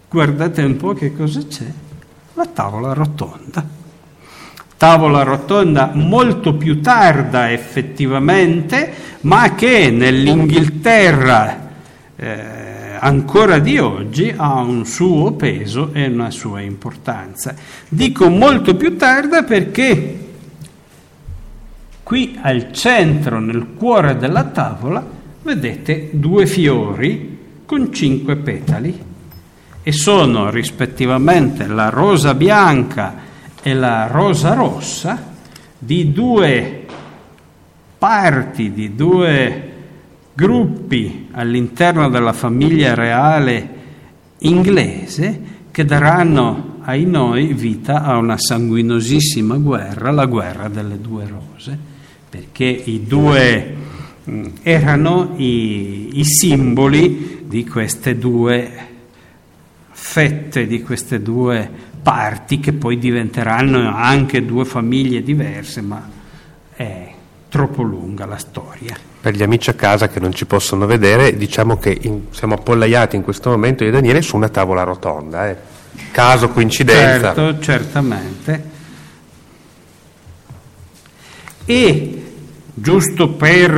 guardate un po' che cosa c'è, la tavola rotonda. Tavola rotonda molto più tarda effettivamente, ma che nell'Inghilterra eh, ancora di oggi ha un suo peso e una sua importanza. Dico molto più tarda perché qui al centro, nel cuore della tavola, vedete due fiori con cinque petali. e sono rispettivamente la rosa bianca e la rosa rossa di due parti, di due gruppi all'interno della famiglia reale inglese che daranno ai noi vita a una sanguinosissima guerra, la guerra delle due rose, perché i due mh, erano i, i simboli di queste due fette, di queste due parti che poi diventeranno anche due famiglie diverse, ma è troppo lunga la storia. Per gli amici a casa che non ci possono vedere, diciamo che in- siamo appollaiati in questo momento io e Daniele su una tavola rotonda. eh. Caso, coincidenza. Certo, certamente. E giusto per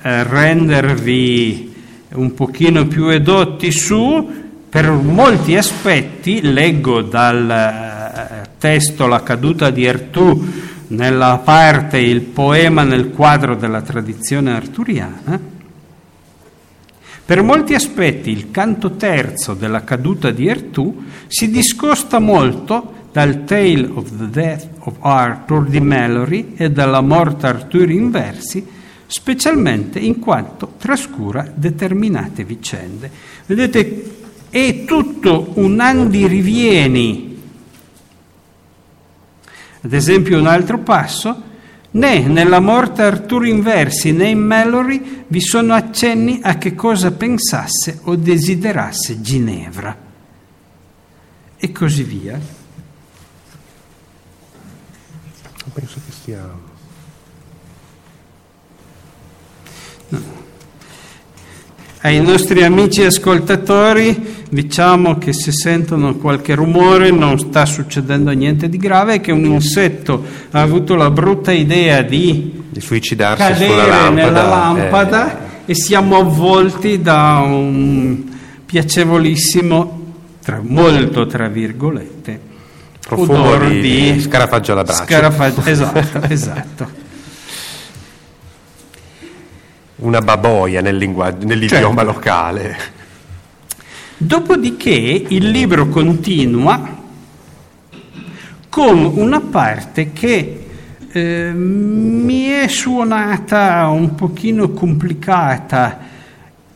eh, rendervi un pochino più edotti su, per molti aspetti, leggo dal eh, testo La caduta di Artù nella parte il poema nel quadro della tradizione arturiana, per molti aspetti il canto terzo della caduta di Artù si discosta molto dal Tale of the Death of Arthur di Mallory e dalla morte Arthur in versi, specialmente in quanto trascura determinate vicende. Vedete, è tutto un andi rivieni. Ad esempio un altro passo, né nella morte Arturo in versi né in Mallory vi sono accenni a che cosa pensasse o desiderasse Ginevra. E così via. Penso che sia... Ai nostri amici ascoltatori diciamo che se sentono qualche rumore non sta succedendo niente di grave, che un insetto ha avuto la brutta idea di di suicidarsi sulla cadere lampada. nella lampada eh, e siamo avvolti da un piacevolissimo, tra, molto tra virgolette, profumo di, di scarafaggio alla brace. scarafaggio. *laughs* Esatto, esatto. Una baboia nel linguaggio, nell'idioma Certo. locale. Dopodiché il libro continua con una parte che eh, mi è suonata un pochino complicata,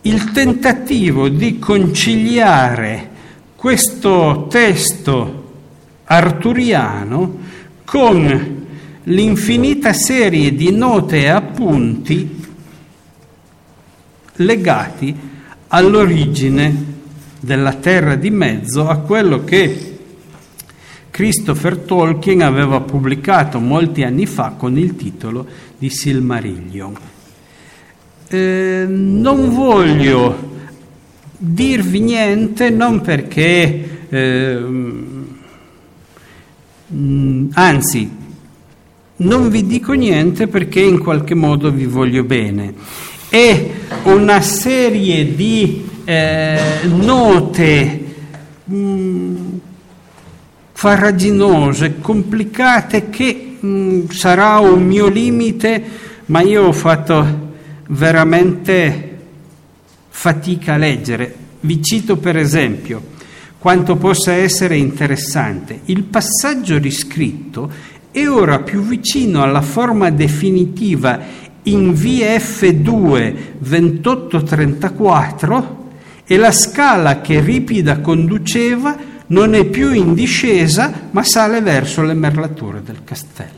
il tentativo di conciliare questo testo arturiano con l'infinita serie di note e appunti legati all'origine della terra di mezzo, a quello che Christopher Tolkien aveva pubblicato molti anni fa con il titolo di Silmarillion. Eh, non voglio dirvi niente, non perché, eh, anzi, non vi dico niente perché in qualche modo vi voglio bene. È una serie di eh, note mm, farraginose, complicate, che mm, sarà un mio limite, ma io ho fatto veramente fatica a leggere. Vi cito per esempio quanto possa essere interessante. Il passaggio riscritto è ora più vicino alla forma definitiva in VF2 2834 e la scala che Ripida conduceva non è più in discesa ma sale verso le merlature del castello.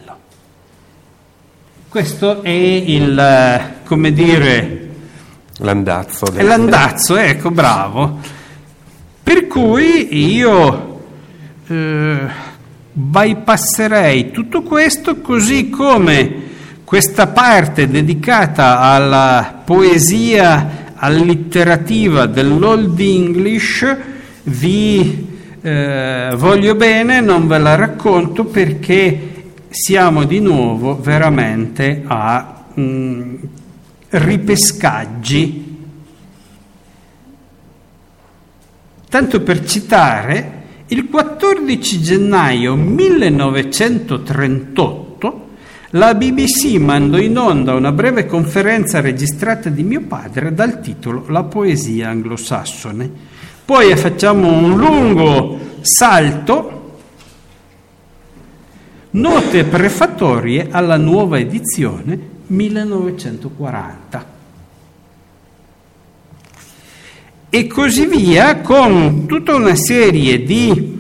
Questo è il, come dire, L'andazzo. è l'andazzo, ecco, bravo. Per cui io eh, bypasserei tutto questo così come questa parte dedicata alla poesia allitterativa dell'Old English vi eh, voglio bene, non ve la racconto perché siamo di nuovo veramente a mm, ripescaggi. Tanto per citare, il 14 gennaio 1938 la BBC mandò in onda una breve conferenza registrata di mio padre dal titolo La poesia anglosassone. Poi facciamo un lungo salto, note prefatorie alla nuova edizione 1940. E così via con tutta una serie di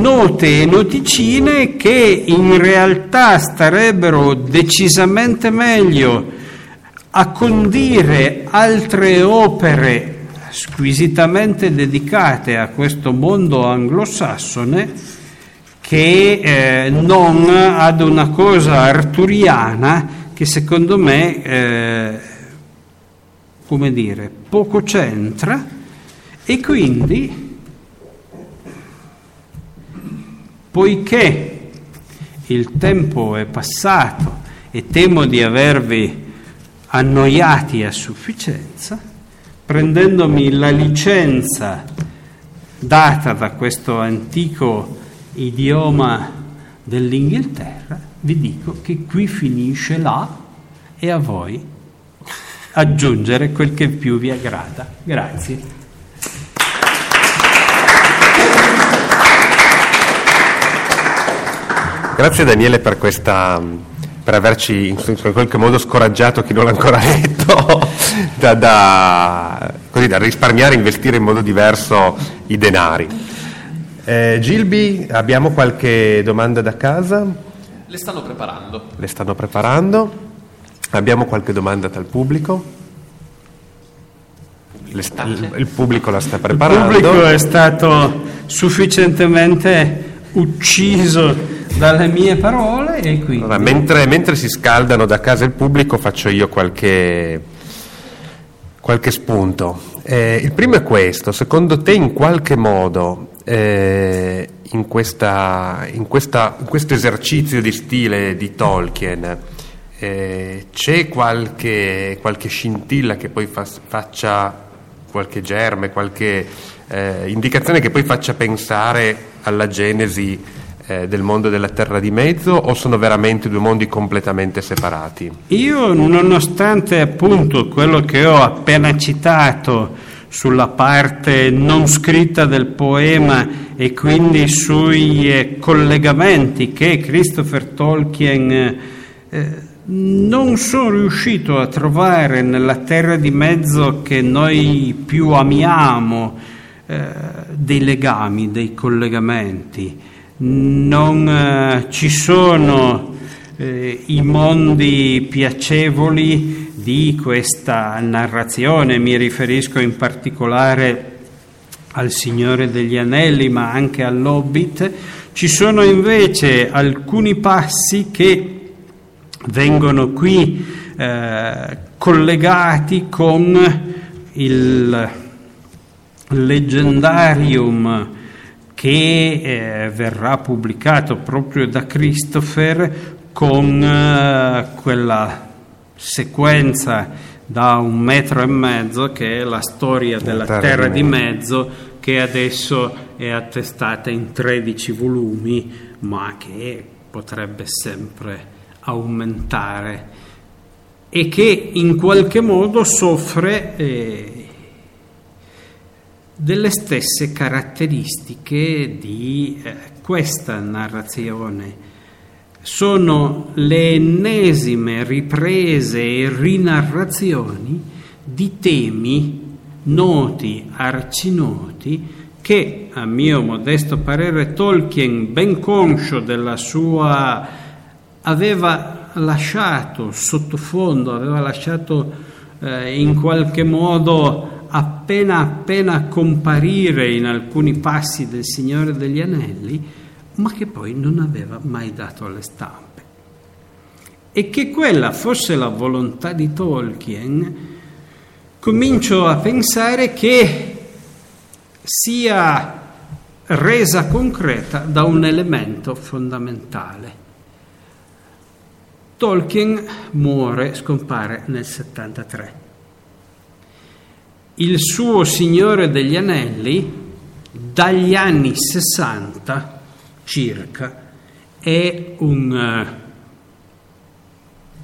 note e noticine che in realtà starebbero decisamente meglio a condire altre opere squisitamente dedicate a questo mondo anglosassone che eh, non ad una cosa arturiana che secondo me, eh, come dire, poco c'entra e quindi Poiché il tempo è passato e temo di avervi annoiati a sufficienza, prendendomi la licenza data da questo antico idioma dell'Inghilterra, vi dico che qui finisce là e a voi aggiungere quel che più vi aggrada. Grazie. Grazie Daniele per questa per averci in qualche modo scoraggiato chi non l'ha ancora letto *laughs* da, da, così, da risparmiare e investire in modo diverso i denari. Eh, Gilby, abbiamo qualche domanda da casa? Le stanno preparando. Le stanno preparando. Abbiamo qualche domanda dal pubblico? Sta, il pubblico la sta preparando. Il pubblico è stato sufficientemente ucciso dalle mie parole e quindi... Allora, mentre, mentre, si scaldano da casa il pubblico faccio io qualche, qualche spunto. Eh, il primo è questo, secondo te in qualche modo eh, in, questa, in, questa, in, questo esercizio di stile di Tolkien eh, c'è qualche, qualche, scintilla che poi fa, faccia qualche germe, qualche eh, indicazione che poi faccia pensare alla genesi eh, del mondo della terra di mezzo o sono veramente due mondi completamente separati? Io, nonostante appunto quello che ho appena citato sulla parte non scritta del poema e quindi sui eh, collegamenti che Christopher Tolkien eh, non sono riuscito a trovare nella terra di mezzo che noi più amiamo eh, dei legami, dei collegamenti non eh, ci sono eh, i mondi piacevoli di questa narrazione, mi riferisco in particolare al Signore degli Anelli, ma anche all'Hobbit, ci sono invece alcuni passi che vengono qui eh, collegati con il leggendarium che eh, verrà pubblicato proprio da Christopher con eh, quella sequenza da un metro e mezzo che è la storia della terra, terra di mezzo che adesso è attestata in 13 volumi ma che potrebbe sempre aumentare e che in qualche modo soffre eh, delle stesse caratteristiche di eh, questa narrazione. Sono le ennesime riprese e rinarrazioni di temi noti, arcinoti, che a mio modesto parere Tolkien, ben conscio della sua, aveva lasciato sottofondo, aveva lasciato eh, in qualche modo appena appena comparire in alcuni passi del Signore degli Anelli, ma che poi non aveva mai dato alle stampe. E che quella fosse la volontà di Tolkien, comincio a pensare che sia resa concreta da un elemento fondamentale. Tolkien muore, scompare nel 73 il suo Signore degli Anelli dagli anni 60 circa è un uh,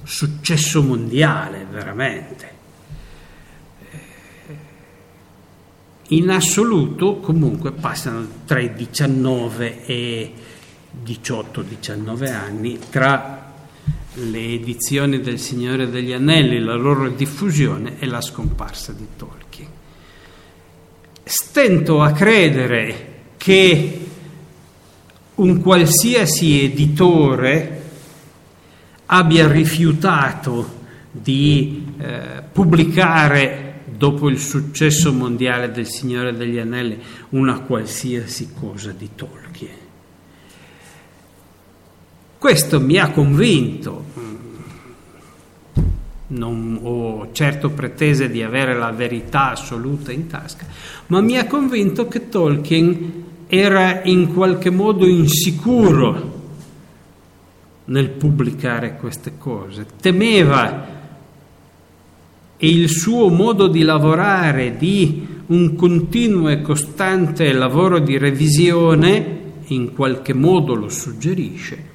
successo mondiale veramente. in assoluto comunque passano tra i 19 e 18-19 anni tra le edizioni del Signore degli Anelli, la loro diffusione e la scomparsa di Tolkien. Stento a credere che un qualsiasi editore abbia rifiutato di eh, pubblicare dopo il successo mondiale del Signore degli Anelli, una qualsiasi cosa di Tolkien. Questo mi ha convinto, non ho certo pretese di avere la verità assoluta in tasca, ma mi ha convinto che Tolkien era in qualche modo insicuro nel pubblicare queste cose, temeva e il suo modo di lavorare, di un continuo e costante lavoro di revisione, in qualche modo lo suggerisce,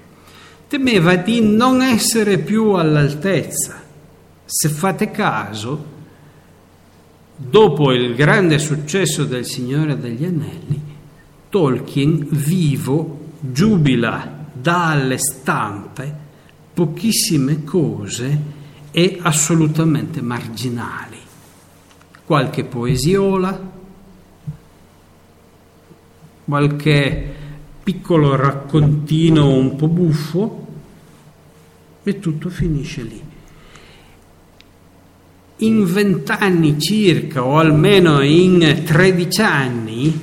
temeva di non essere più all'altezza. Se fate caso, dopo il grande successo del Signore degli Anelli, Tolkien vivo giubila, dà alle stampe pochissime cose e assolutamente marginali. Qualche poesiola, qualche piccolo raccontino un po' buffo e tutto finisce lì. In vent'anni circa, o almeno in tredici anni,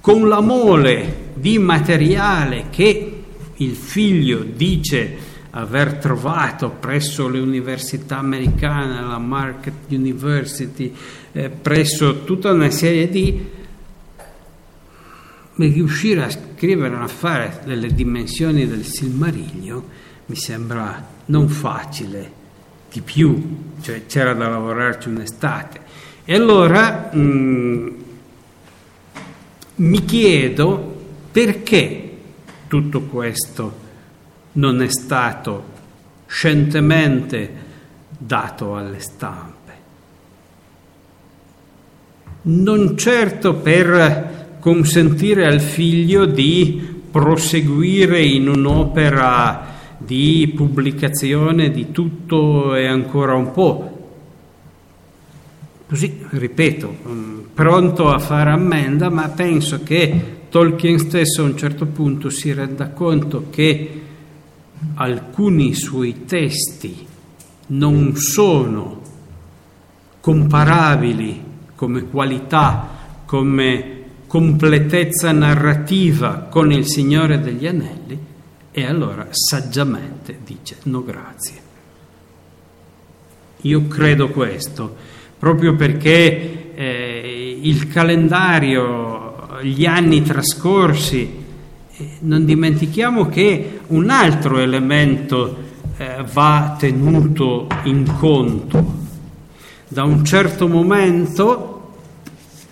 con la mole di materiale che il figlio dice aver trovato presso le università americane, la Market University, eh, presso tutta una serie di... riuscire a scrivere, a fare delle dimensioni del Silmarillion mi sembra non facile, di più, cioè c'era da lavorarci un'estate. E allora mh, mm, mi chiedo perché tutto questo non è stato scientemente dato alle stampe. Non certo per consentire al figlio di proseguire in un'opera di pubblicazione di tutto e ancora un po'. Così, ripeto, mm, pronto a fare ammenda, ma penso che Tolkien stesso a un certo punto si renda conto che alcuni suoi testi non sono comparabili come qualità, come completezza narrativa con il Signore degli Anelli, e allora saggiamente dice no grazie. Io credo questo, proprio perché eh, il calendario, gli anni trascorsi, non dimentichiamo che un altro elemento eh, va tenuto in conto. Da un certo momento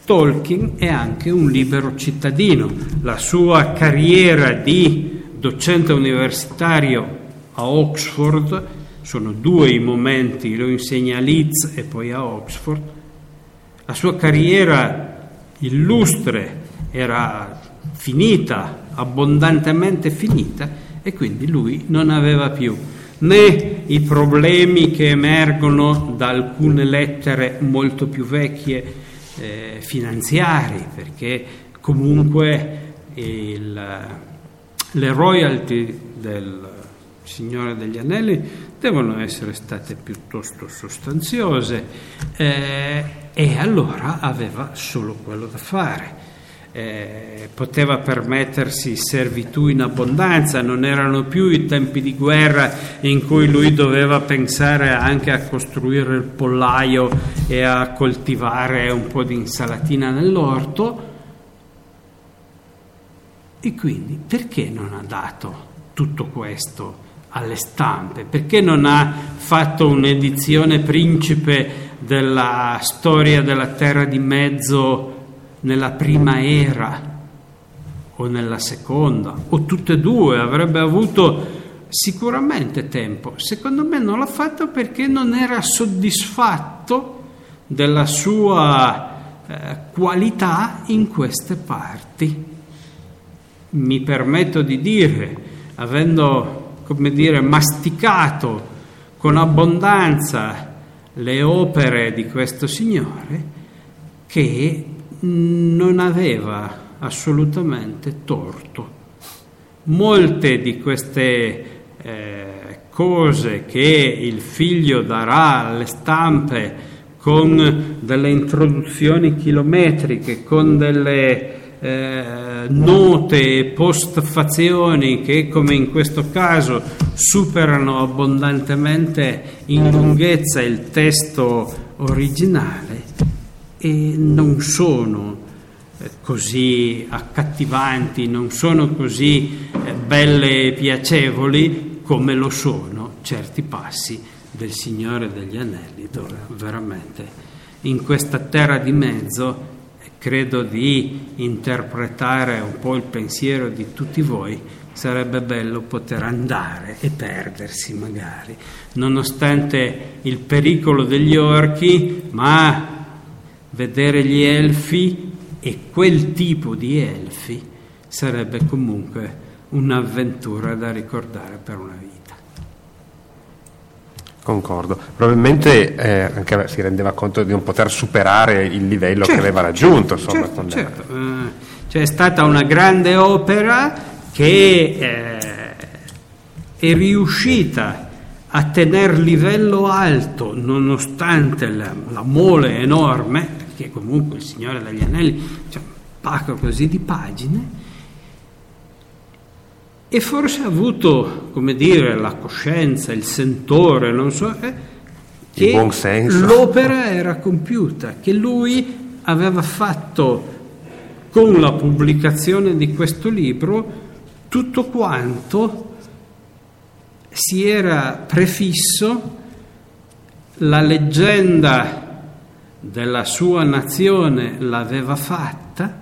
Tolkien è anche un libero cittadino. La sua carriera di docente universitario a Oxford, sono due i momenti, lo insegna a Leeds e poi a Oxford, la sua carriera illustre era finita, abbondantemente finita, e quindi lui non aveva più né i problemi che emergono da alcune lettere molto più vecchie eh, finanziari, perché comunque il, le royalty del Signore degli Anelli devono essere state piuttosto sostanziose eh, e allora aveva solo quello da fare eh, poteva permettersi servitù in abbondanza, non erano più i tempi di guerra in cui lui doveva pensare anche a costruire il pollaio e a coltivare un po' di insalatina nell'orto. E quindi perché non ha dato tutto questo alle stampe? Perché non ha fatto un'edizione principe della storia della terra di mezzo nella prima era o nella seconda, o tutte e due, avrebbe avuto sicuramente tempo. Secondo me non l'ha fatto perché non era soddisfatto della sua eh, qualità in queste parti. Mi permetto di dire, avendo, come dire, masticato con abbondanza le opere di questo signore, che non aveva assolutamente torto. Molte di queste eh, cose che il figlio darà alle stampe con delle introduzioni chilometriche, con delle eh, note postfazioni che come in questo caso superano abbondantemente in lunghezza il testo originale e non sono eh, così accattivanti, non sono così eh, belle e piacevoli come lo sono certi passi del Signore degli Anelli, dove veramente in questa terra di mezzo credo di interpretare un po' il pensiero di tutti voi, sarebbe bello poter andare e perdersi magari, nonostante il pericolo degli orchi, ma vedere gli elfi e quel tipo di elfi sarebbe comunque un'avventura da ricordare per una vita. Concordo, probabilmente eh, anche si rendeva conto di non poter superare il livello certo, che aveva raggiunto. Insomma, certo, certo. Uh, c'è stata una grande opera che eh, è riuscita a tenere livello alto nonostante la, la mole enorme, perché comunque il Signore degli Anelli un pacco così di pagine, e forse ha avuto, come dire, la coscienza, il sentore, non so, eh, che l'opera era compiuta, che lui aveva fatto con la pubblicazione di questo libro tutto quanto si era prefisso la leggenda della sua nazione l'aveva fatta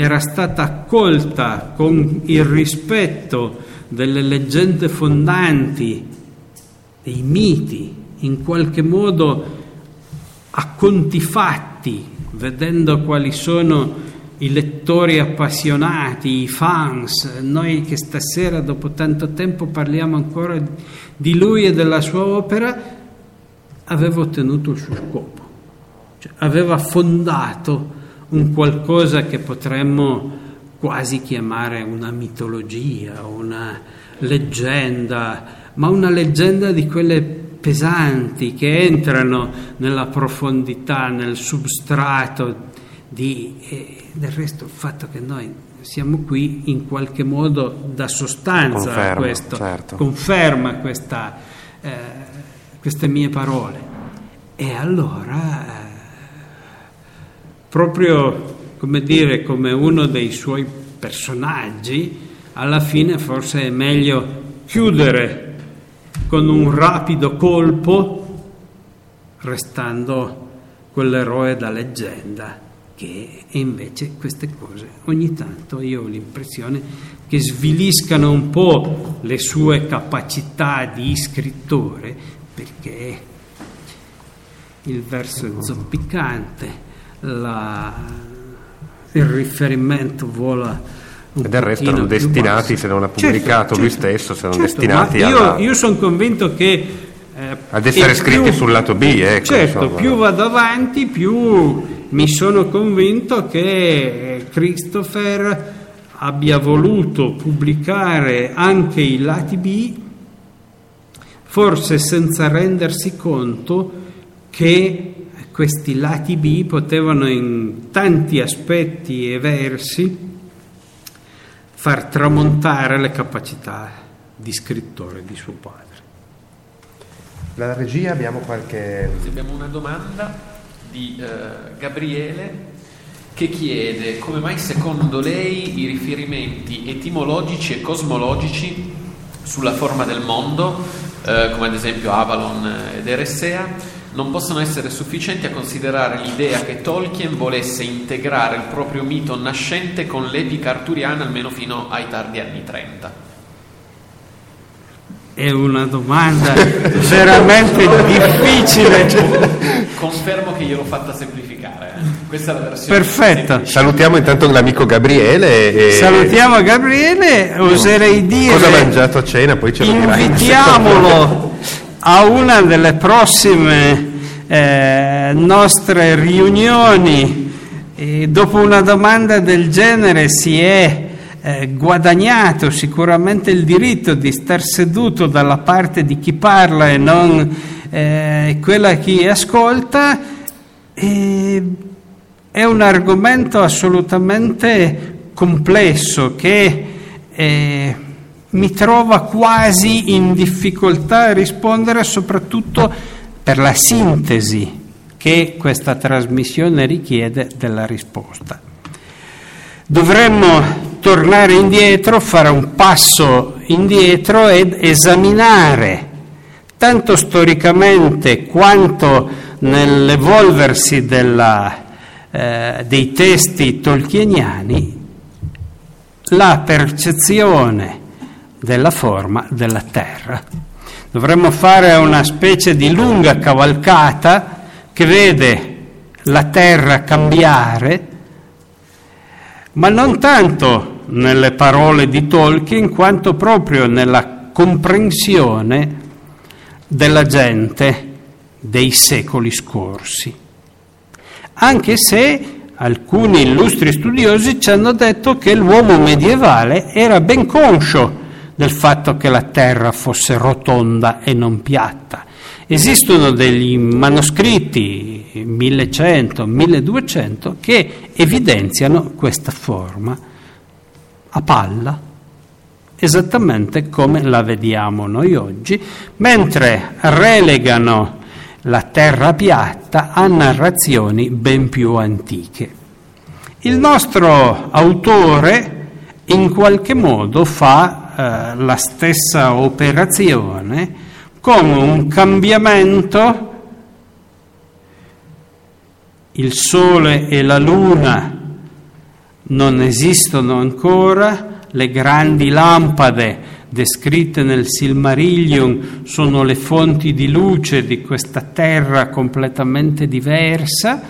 era stata accolta con il rispetto delle leggende fondanti, dei miti, in qualche modo a conti fatti, vedendo quali sono i lettori appassionati, i fans, noi che stasera dopo tanto tempo parliamo ancora di lui e della sua opera, aveva ottenuto il suo scopo, cioè, aveva fondato un qualcosa che potremmo quasi chiamare una mitologia, una leggenda, ma una leggenda di quelle pesanti che entrano nella profondità, nel substrato di, eh, del resto il fatto che noi siamo qui in qualche modo da sostanza conferma, questo, certo. conferma questa, eh, queste mie parole. E allora proprio come dire, come uno dei suoi personaggi, alla fine forse è meglio chiudere con un rapido colpo, restando quell'eroe da leggenda che invece queste cose ogni tanto io ho l'impressione che sviliscano un po' le sue capacità di scrittore perché il verso è zoppicante la, il riferimento vola e del resto erano destinati, se non l'ha certo, pubblicato certo, lui stesso, se erano certo, destinati io, alla... io sono convinto che... Eh, ad essere scritti più, sul lato B, ecco, Certo, insomma. più vado avanti, più mi sono convinto che Christopher abbia voluto pubblicare anche i lati B, forse senza rendersi conto che questi lati B potevano in tanti aspetti e versi far tramontare le capacità di scrittore di suo padre. La regia abbiamo qualche... Abbiamo una domanda di uh, Gabriele che chiede come mai secondo lei i riferimenti etimologici e cosmologici sulla forma del mondo, uh, come ad esempio Avalon ed Eressea, non possono essere sufficienti a considerare l'idea che Tolkien volesse integrare il proprio mito nascente con l'epica arturiana almeno fino ai tardi anni 30. È una domanda *laughs* veramente difficile. Confermo che gliel'ho fatta semplificare. Eh. Questa è la versione. Perfetto. Salutiamo intanto l'amico Gabriele. E... Salutiamo Gabriele, oserei dire... Cosa ha mangiato a cena? Poi ce lo dirai. Invitiamolo *laughs* a una delle prossime eh, nostre riunioni. E dopo una domanda del genere si è eh, guadagnato sicuramente il diritto di star seduto dalla parte di chi parla e non eh, quella chi ascolta. E è un argomento assolutamente complesso che eh, mi trova quasi in difficoltà a rispondere soprattutto per la sintesi che questa trasmissione richiede della risposta. Dovremmo tornare indietro, fare un passo indietro ed esaminare tanto storicamente quanto nell'evolversi della, eh, dei testi tolkieniani la percezione della forma della terra. Dovremmo fare una specie di lunga cavalcata che vede la terra cambiare, ma non tanto nelle parole di Tolkien quanto proprio nella comprensione della gente dei secoli scorsi. Anche se alcuni illustri studiosi ci hanno detto che l'uomo medievale era ben conscio del fatto che la terra fosse rotonda e non piatta. Esistono degli manoscritti 1100, 1200 che evidenziano questa forma a palla, esattamente come la vediamo noi oggi, mentre relegano la terra piatta a narrazioni ben più antiche. Il nostro autore in qualche modo fa eh, la stessa operazione con un cambiamento, il Sole e la Luna non esistono ancora, le grandi lampade descritte nel Silmarillion sono le fonti di luce di questa terra completamente diversa.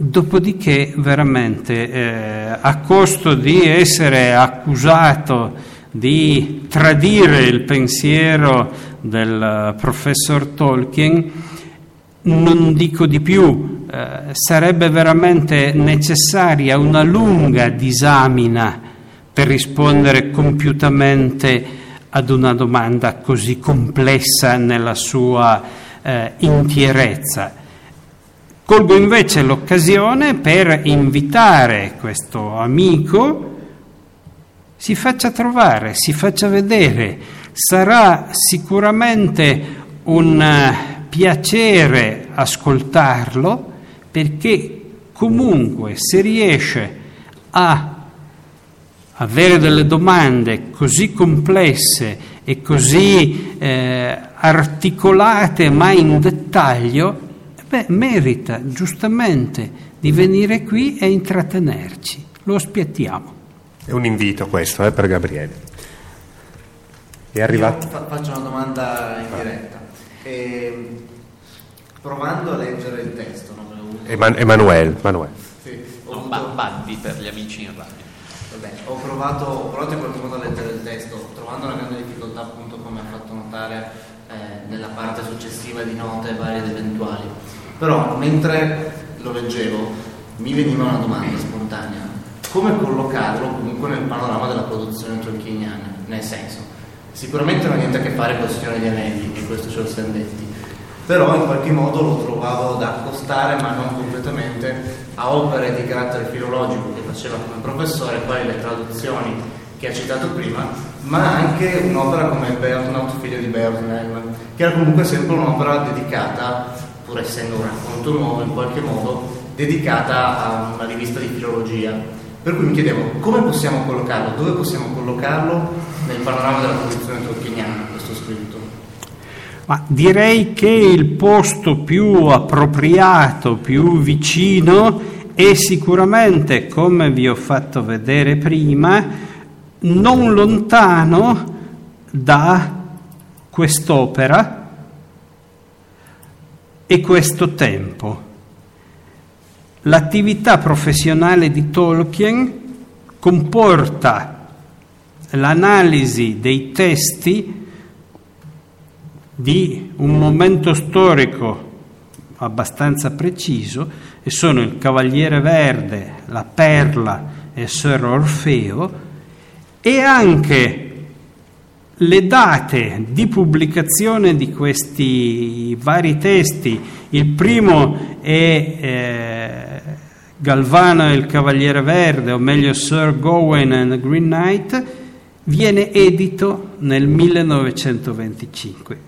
Dopodiché, veramente, eh, a costo di essere accusato di tradire il pensiero del professor Tolkien, non dico di più, eh, sarebbe veramente necessaria una lunga disamina per rispondere compiutamente ad una domanda così complessa nella sua eh, intierezza. Colgo invece l'occasione per invitare questo amico, si faccia trovare, si faccia vedere, sarà sicuramente un piacere ascoltarlo perché comunque se riesce a avere delle domande così complesse e così eh, articolate ma in dettaglio, beh, merita giustamente di venire qui e intrattenerci. Lo aspettiamo. È un invito questo eh, per Gabriele. È arrivato. Io faccio una domanda in diretta. E, provando a leggere il testo, no? Eman- Emanuele, Emanuele. Sì, ho, Non avuto- per gli amici in radio. vabbè, ho provato, ho provato in qualche modo a leggere il testo, trovando una grande difficoltà appunto come ha fatto notare eh, nella parte successiva di note varie ed eventuali. Però mentre lo leggevo mi veniva una domanda spontanea. Come collocarlo comunque nel panorama della produzione tolkieniana? Nel senso, sicuramente non ha niente a che fare con il Signore degli Anelli, e questo ce lo siamo detti, però in qualche modo lo trovavo da accostare, ma non completamente, a opere di carattere filologico che faceva come professore, quali le traduzioni che ha citato prima, ma anche un'opera come Bernaut, figlio di Bernheim, che era comunque sempre un'opera dedicata, pur essendo un racconto nuovo in qualche modo, dedicata a una rivista di filologia. Per cui mi chiedevo come possiamo collocarlo, dove possiamo collocarlo nel panorama della produzione tolkieniana, questo scritto. Ma direi che il posto più appropriato, più vicino è sicuramente, come vi ho fatto vedere prima, non lontano da quest'opera, e questo tempo. L'attività professionale di Tolkien comporta l'analisi dei testi di un momento storico abbastanza preciso e sono il Cavaliere Verde, la Perla e Sir Orfeo e anche le date di pubblicazione di questi vari testi. Il primo è eh, Galvano e il Cavaliere Verde, o meglio Sir Gawain and the Green Knight, viene edito nel 1925,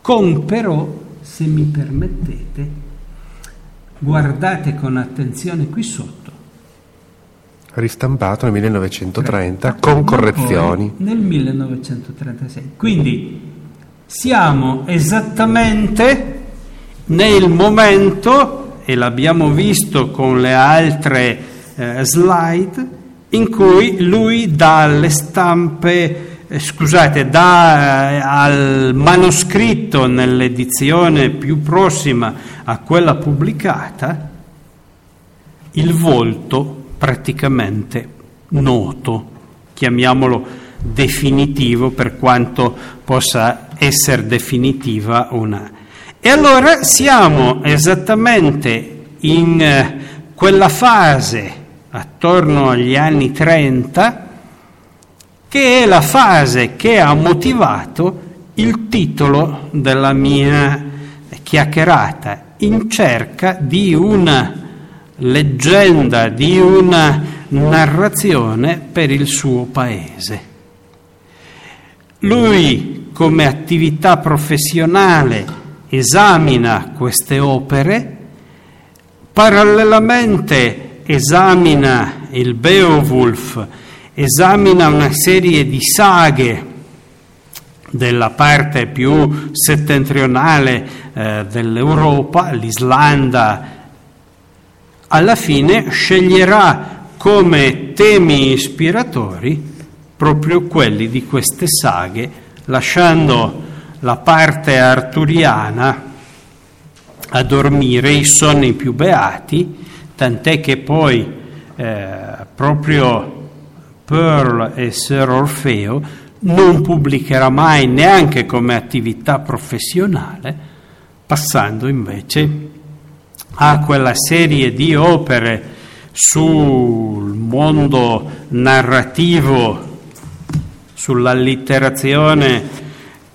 con però, se mi permettete, guardate con attenzione qui sotto, ristampato nel 1930 sì, con correzioni. Nel 1936. Quindi siamo esattamente nel momento, e l'abbiamo visto con le altre eh, slide, in cui lui dà alle stampe, eh, scusate, dà eh, al manoscritto nell'edizione più prossima a quella pubblicata il volto praticamente noto, chiamiamolo definitivo per quanto possa essere definitiva una. E allora siamo esattamente in eh, quella fase attorno agli anni 30 che è la fase che ha motivato il titolo della mia chiacchierata in cerca di una leggenda di una narrazione per il suo paese. Lui come attività professionale esamina queste opere, parallelamente esamina il Beowulf, esamina una serie di saghe della parte più settentrionale eh, dell'Europa, l'Islanda alla fine sceglierà come temi ispiratori proprio quelli di queste saghe, lasciando la parte arturiana a dormire i sonni più beati, tant'è che poi eh, proprio Pearl e Sir Orfeo non pubblicherà mai neanche come attività professionale, passando invece a quella serie di opere sul mondo narrativo, sull'allitterazione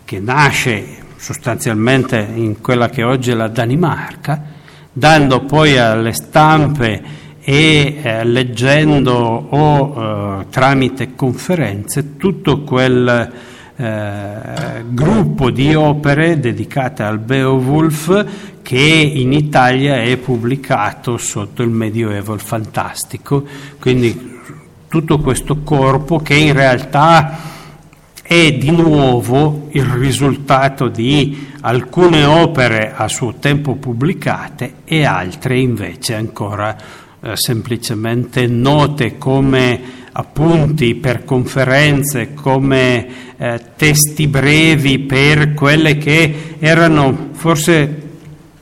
che nasce sostanzialmente in quella che oggi è la Danimarca, dando poi alle stampe e eh, leggendo o eh, tramite conferenze tutto quel eh, gruppo di opere dedicate al Beowulf che in Italia è pubblicato sotto il Medioevo fantastico, quindi tutto questo corpo che in realtà è di nuovo il risultato di alcune opere a suo tempo pubblicate e altre invece ancora eh, semplicemente note come appunti per conferenze, come eh, testi brevi per quelle che erano forse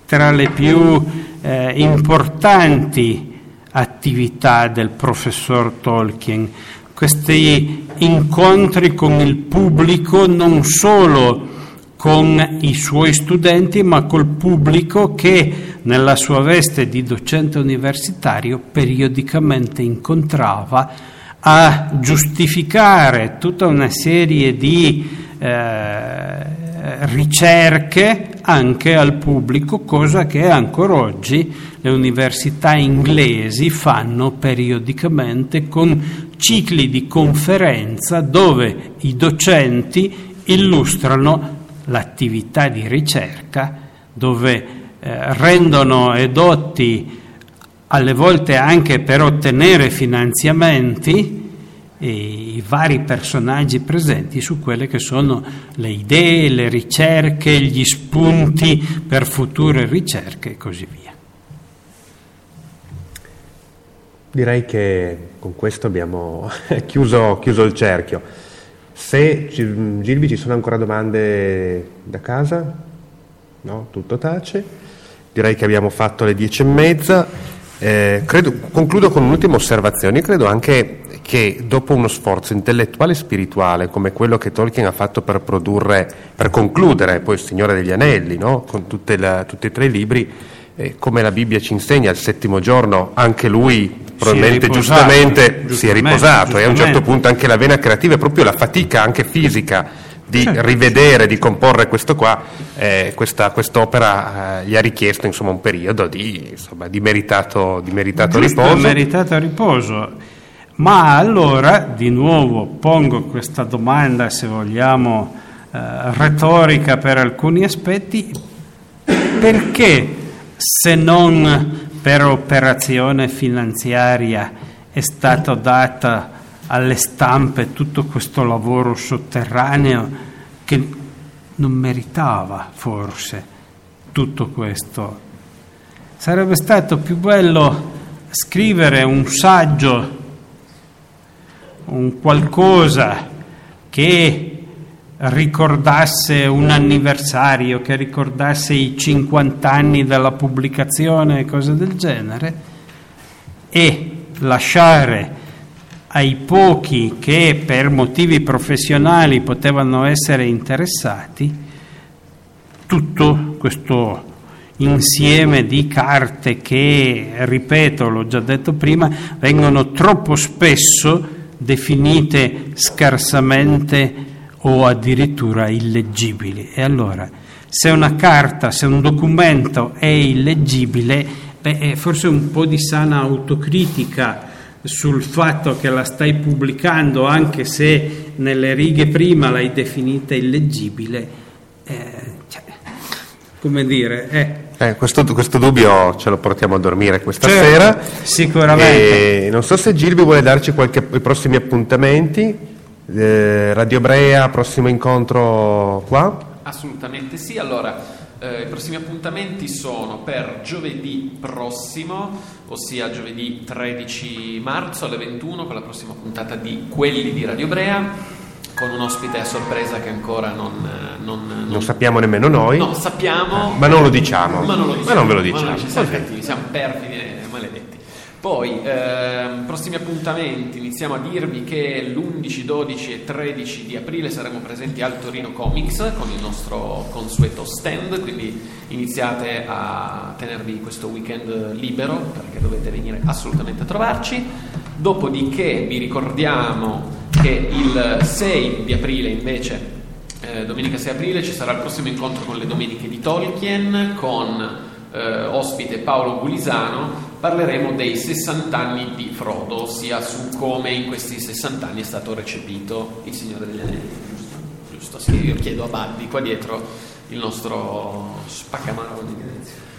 tra le più eh, importanti attività del professor Tolkien. Questi incontri con il pubblico non solo con i suoi studenti, ma col pubblico che nella sua veste di docente universitario periodicamente incontrava a giustificare tutta una serie di eh, ricerche anche al pubblico, cosa che ancora oggi le università inglesi fanno periodicamente con cicli di conferenza dove i docenti illustrano l'attività di ricerca, dove eh, rendono edotti alle volte anche per ottenere finanziamenti i vari personaggi presenti su quelle che sono le idee, le ricerche, gli spunti per future ricerche e così via. Direi che con questo abbiamo *laughs* chiuso, chiuso il cerchio. Se Gilbi ci sono ancora domande da casa? No, tutto tace. direi che abbiamo fatto le dieci e mezza. Eh, credo, concludo con un'ultima osservazione. Io credo anche che dopo uno sforzo intellettuale e spirituale come quello che Tolkien ha fatto per produrre, per concludere poi Il Signore degli Anelli, no? con la, tutti e tre i libri, eh, come la Bibbia ci insegna, al settimo giorno anche lui probabilmente riposato, giustamente, giustamente, si è riposato e a un certo punto anche la vena creativa e proprio la fatica anche fisica di Certo. rivedere, di comporre questo qua, eh, questa quest'opera eh, gli ha richiesto insomma, un periodo di, insomma, di meritato, di meritato riposo. meritato riposo. Ma allora, di nuovo, pongo questa domanda, se vogliamo, eh, retorica per alcuni aspetti, perché se non per operazione finanziaria è stato dato alle stampe tutto questo lavoro sotterraneo che non meritava forse tutto questo? Sarebbe stato più bello scrivere un saggio, un qualcosa che ricordasse un anniversario, che ricordasse i 50 anni della pubblicazione e cose del genere, e lasciare ai pochi che per motivi professionali potevano essere interessati tutto questo insieme di carte che, ripeto, l'ho già detto prima, vengono troppo spesso definite scarsamente o addirittura illeggibili. E allora, se una carta, se un documento è illeggibile, beh, eh, forse un po' di sana autocritica sul fatto che la stai pubblicando, anche se nelle righe prima l'hai definita illeggibile, eh, cioè, come dire, eh, Eh, questo, questo dubbio ce lo portiamo a dormire questa Certo, sera. sicuramente. E non so se Gilvi vuole darci qualche, i prossimi appuntamenti. Eh, Radio Brea, prossimo incontro qua. Assolutamente sì. Allora, eh, i prossimi appuntamenti sono per giovedì prossimo, ossia giovedì 13 marzo alle 21 con la prossima puntata di Quelli di Radio Brea, con un ospite a sorpresa che ancora non... eh, non, non- Non sappiamo nemmeno noi. No, sappiamo. Ma non lo diciamo. Ma non lo Ma diciamo. non ve lo Ma diciamo. ci siamo cattivi, siamo perfidi e maledetti. Poi, ehm, prossimi appuntamenti, iniziamo a dirvi che l'11, 12 e 13 di aprile saremo presenti al Torino Comics con il nostro consueto stand, quindi iniziate a tenervi questo weekend libero perché dovete venire assolutamente a trovarci. Dopodiché vi ricordiamo che il 6 di aprile invece eh, domenica 6 aprile ci sarà il prossimo incontro con le domeniche di Tolkien con eh, ospite Paolo Gulisano. Parleremo dei 60 anni di Frodo, ossia su come in questi 60 anni è stato recepito il Signore degli Anelli. Giusto? Giusto, sì, io chiedo a Buddy qua dietro il nostro spaccamano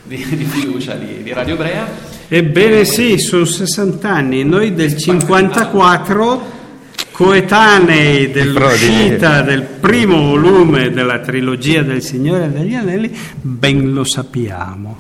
di, di- di fiducia di, di Radio Brea. Ebbene sì, sono 60 anni, noi del 54 coetanei dell'uscita del primo volume della trilogia del Signore degli Anelli, ben lo sappiamo.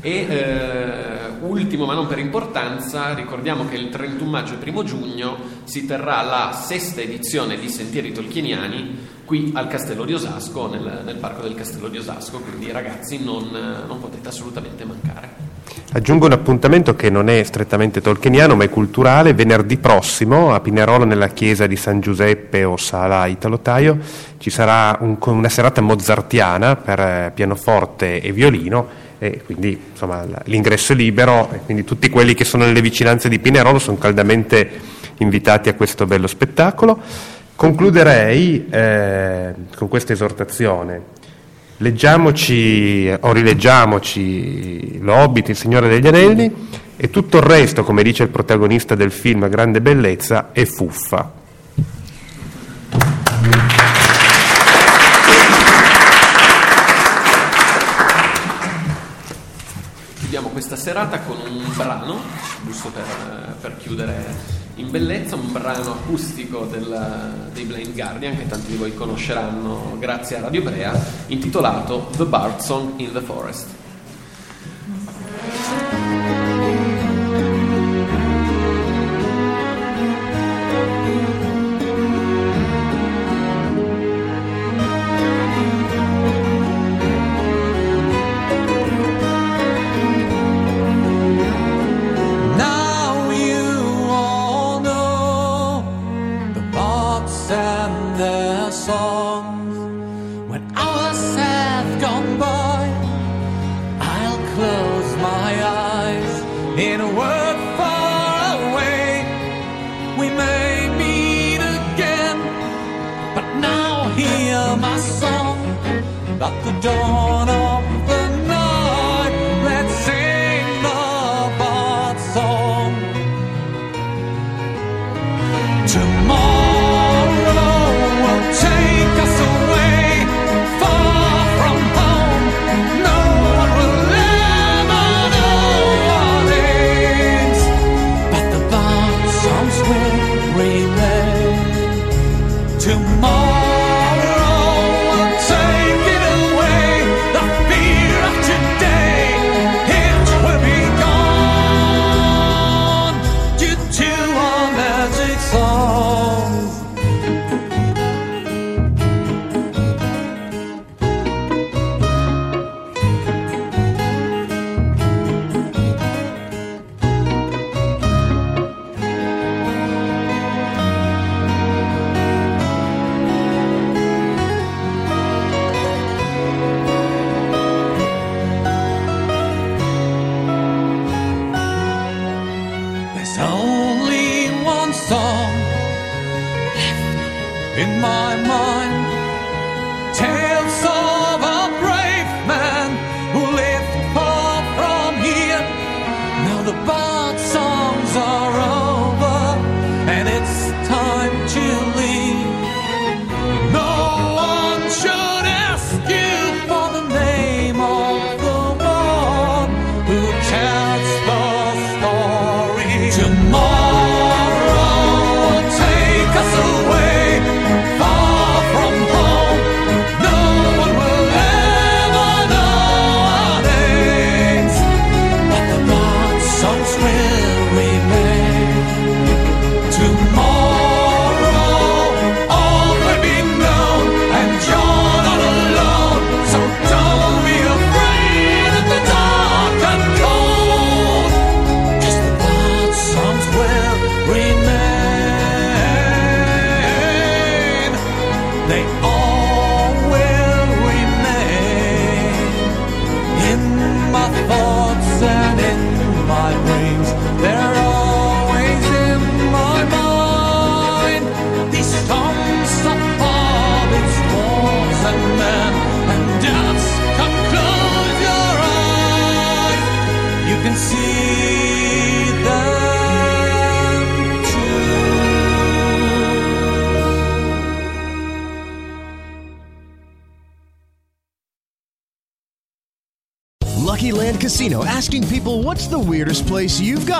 E eh, ultimo ma non per importanza, ricordiamo che il 31 maggio e 1 giugno si terrà la sesta edizione di Sentieri Tolkieniani qui al Castello di Osasco, nel, nel parco del Castello di Osasco, quindi ragazzi non, non potete assolutamente mancare. Aggiungo un appuntamento che non è strettamente tolkieniano ma è culturale. Venerdì prossimo a Pinerolo nella chiesa di San Giuseppe o Sala Italo Taio ci sarà un- una serata mozartiana per eh, pianoforte e violino e quindi insomma, l'ingresso è libero e quindi tutti quelli che sono nelle vicinanze di Pinerolo sono caldamente invitati a questo bello spettacolo. Concluderei eh, con questa esortazione. Leggiamoci o rileggiamoci Lo Hobbit, il Signore degli Anelli e tutto il resto, come dice il protagonista del film Grande Bellezza, è fuffa. Chiudiamo questa serata con un brano, giusto per, per chiudere in bellezza, un brano acustico del- dei Blind Guardian che tanti di voi conosceranno grazie a Radio Brea, intitolato The Bard Song in the Forest. Lock the door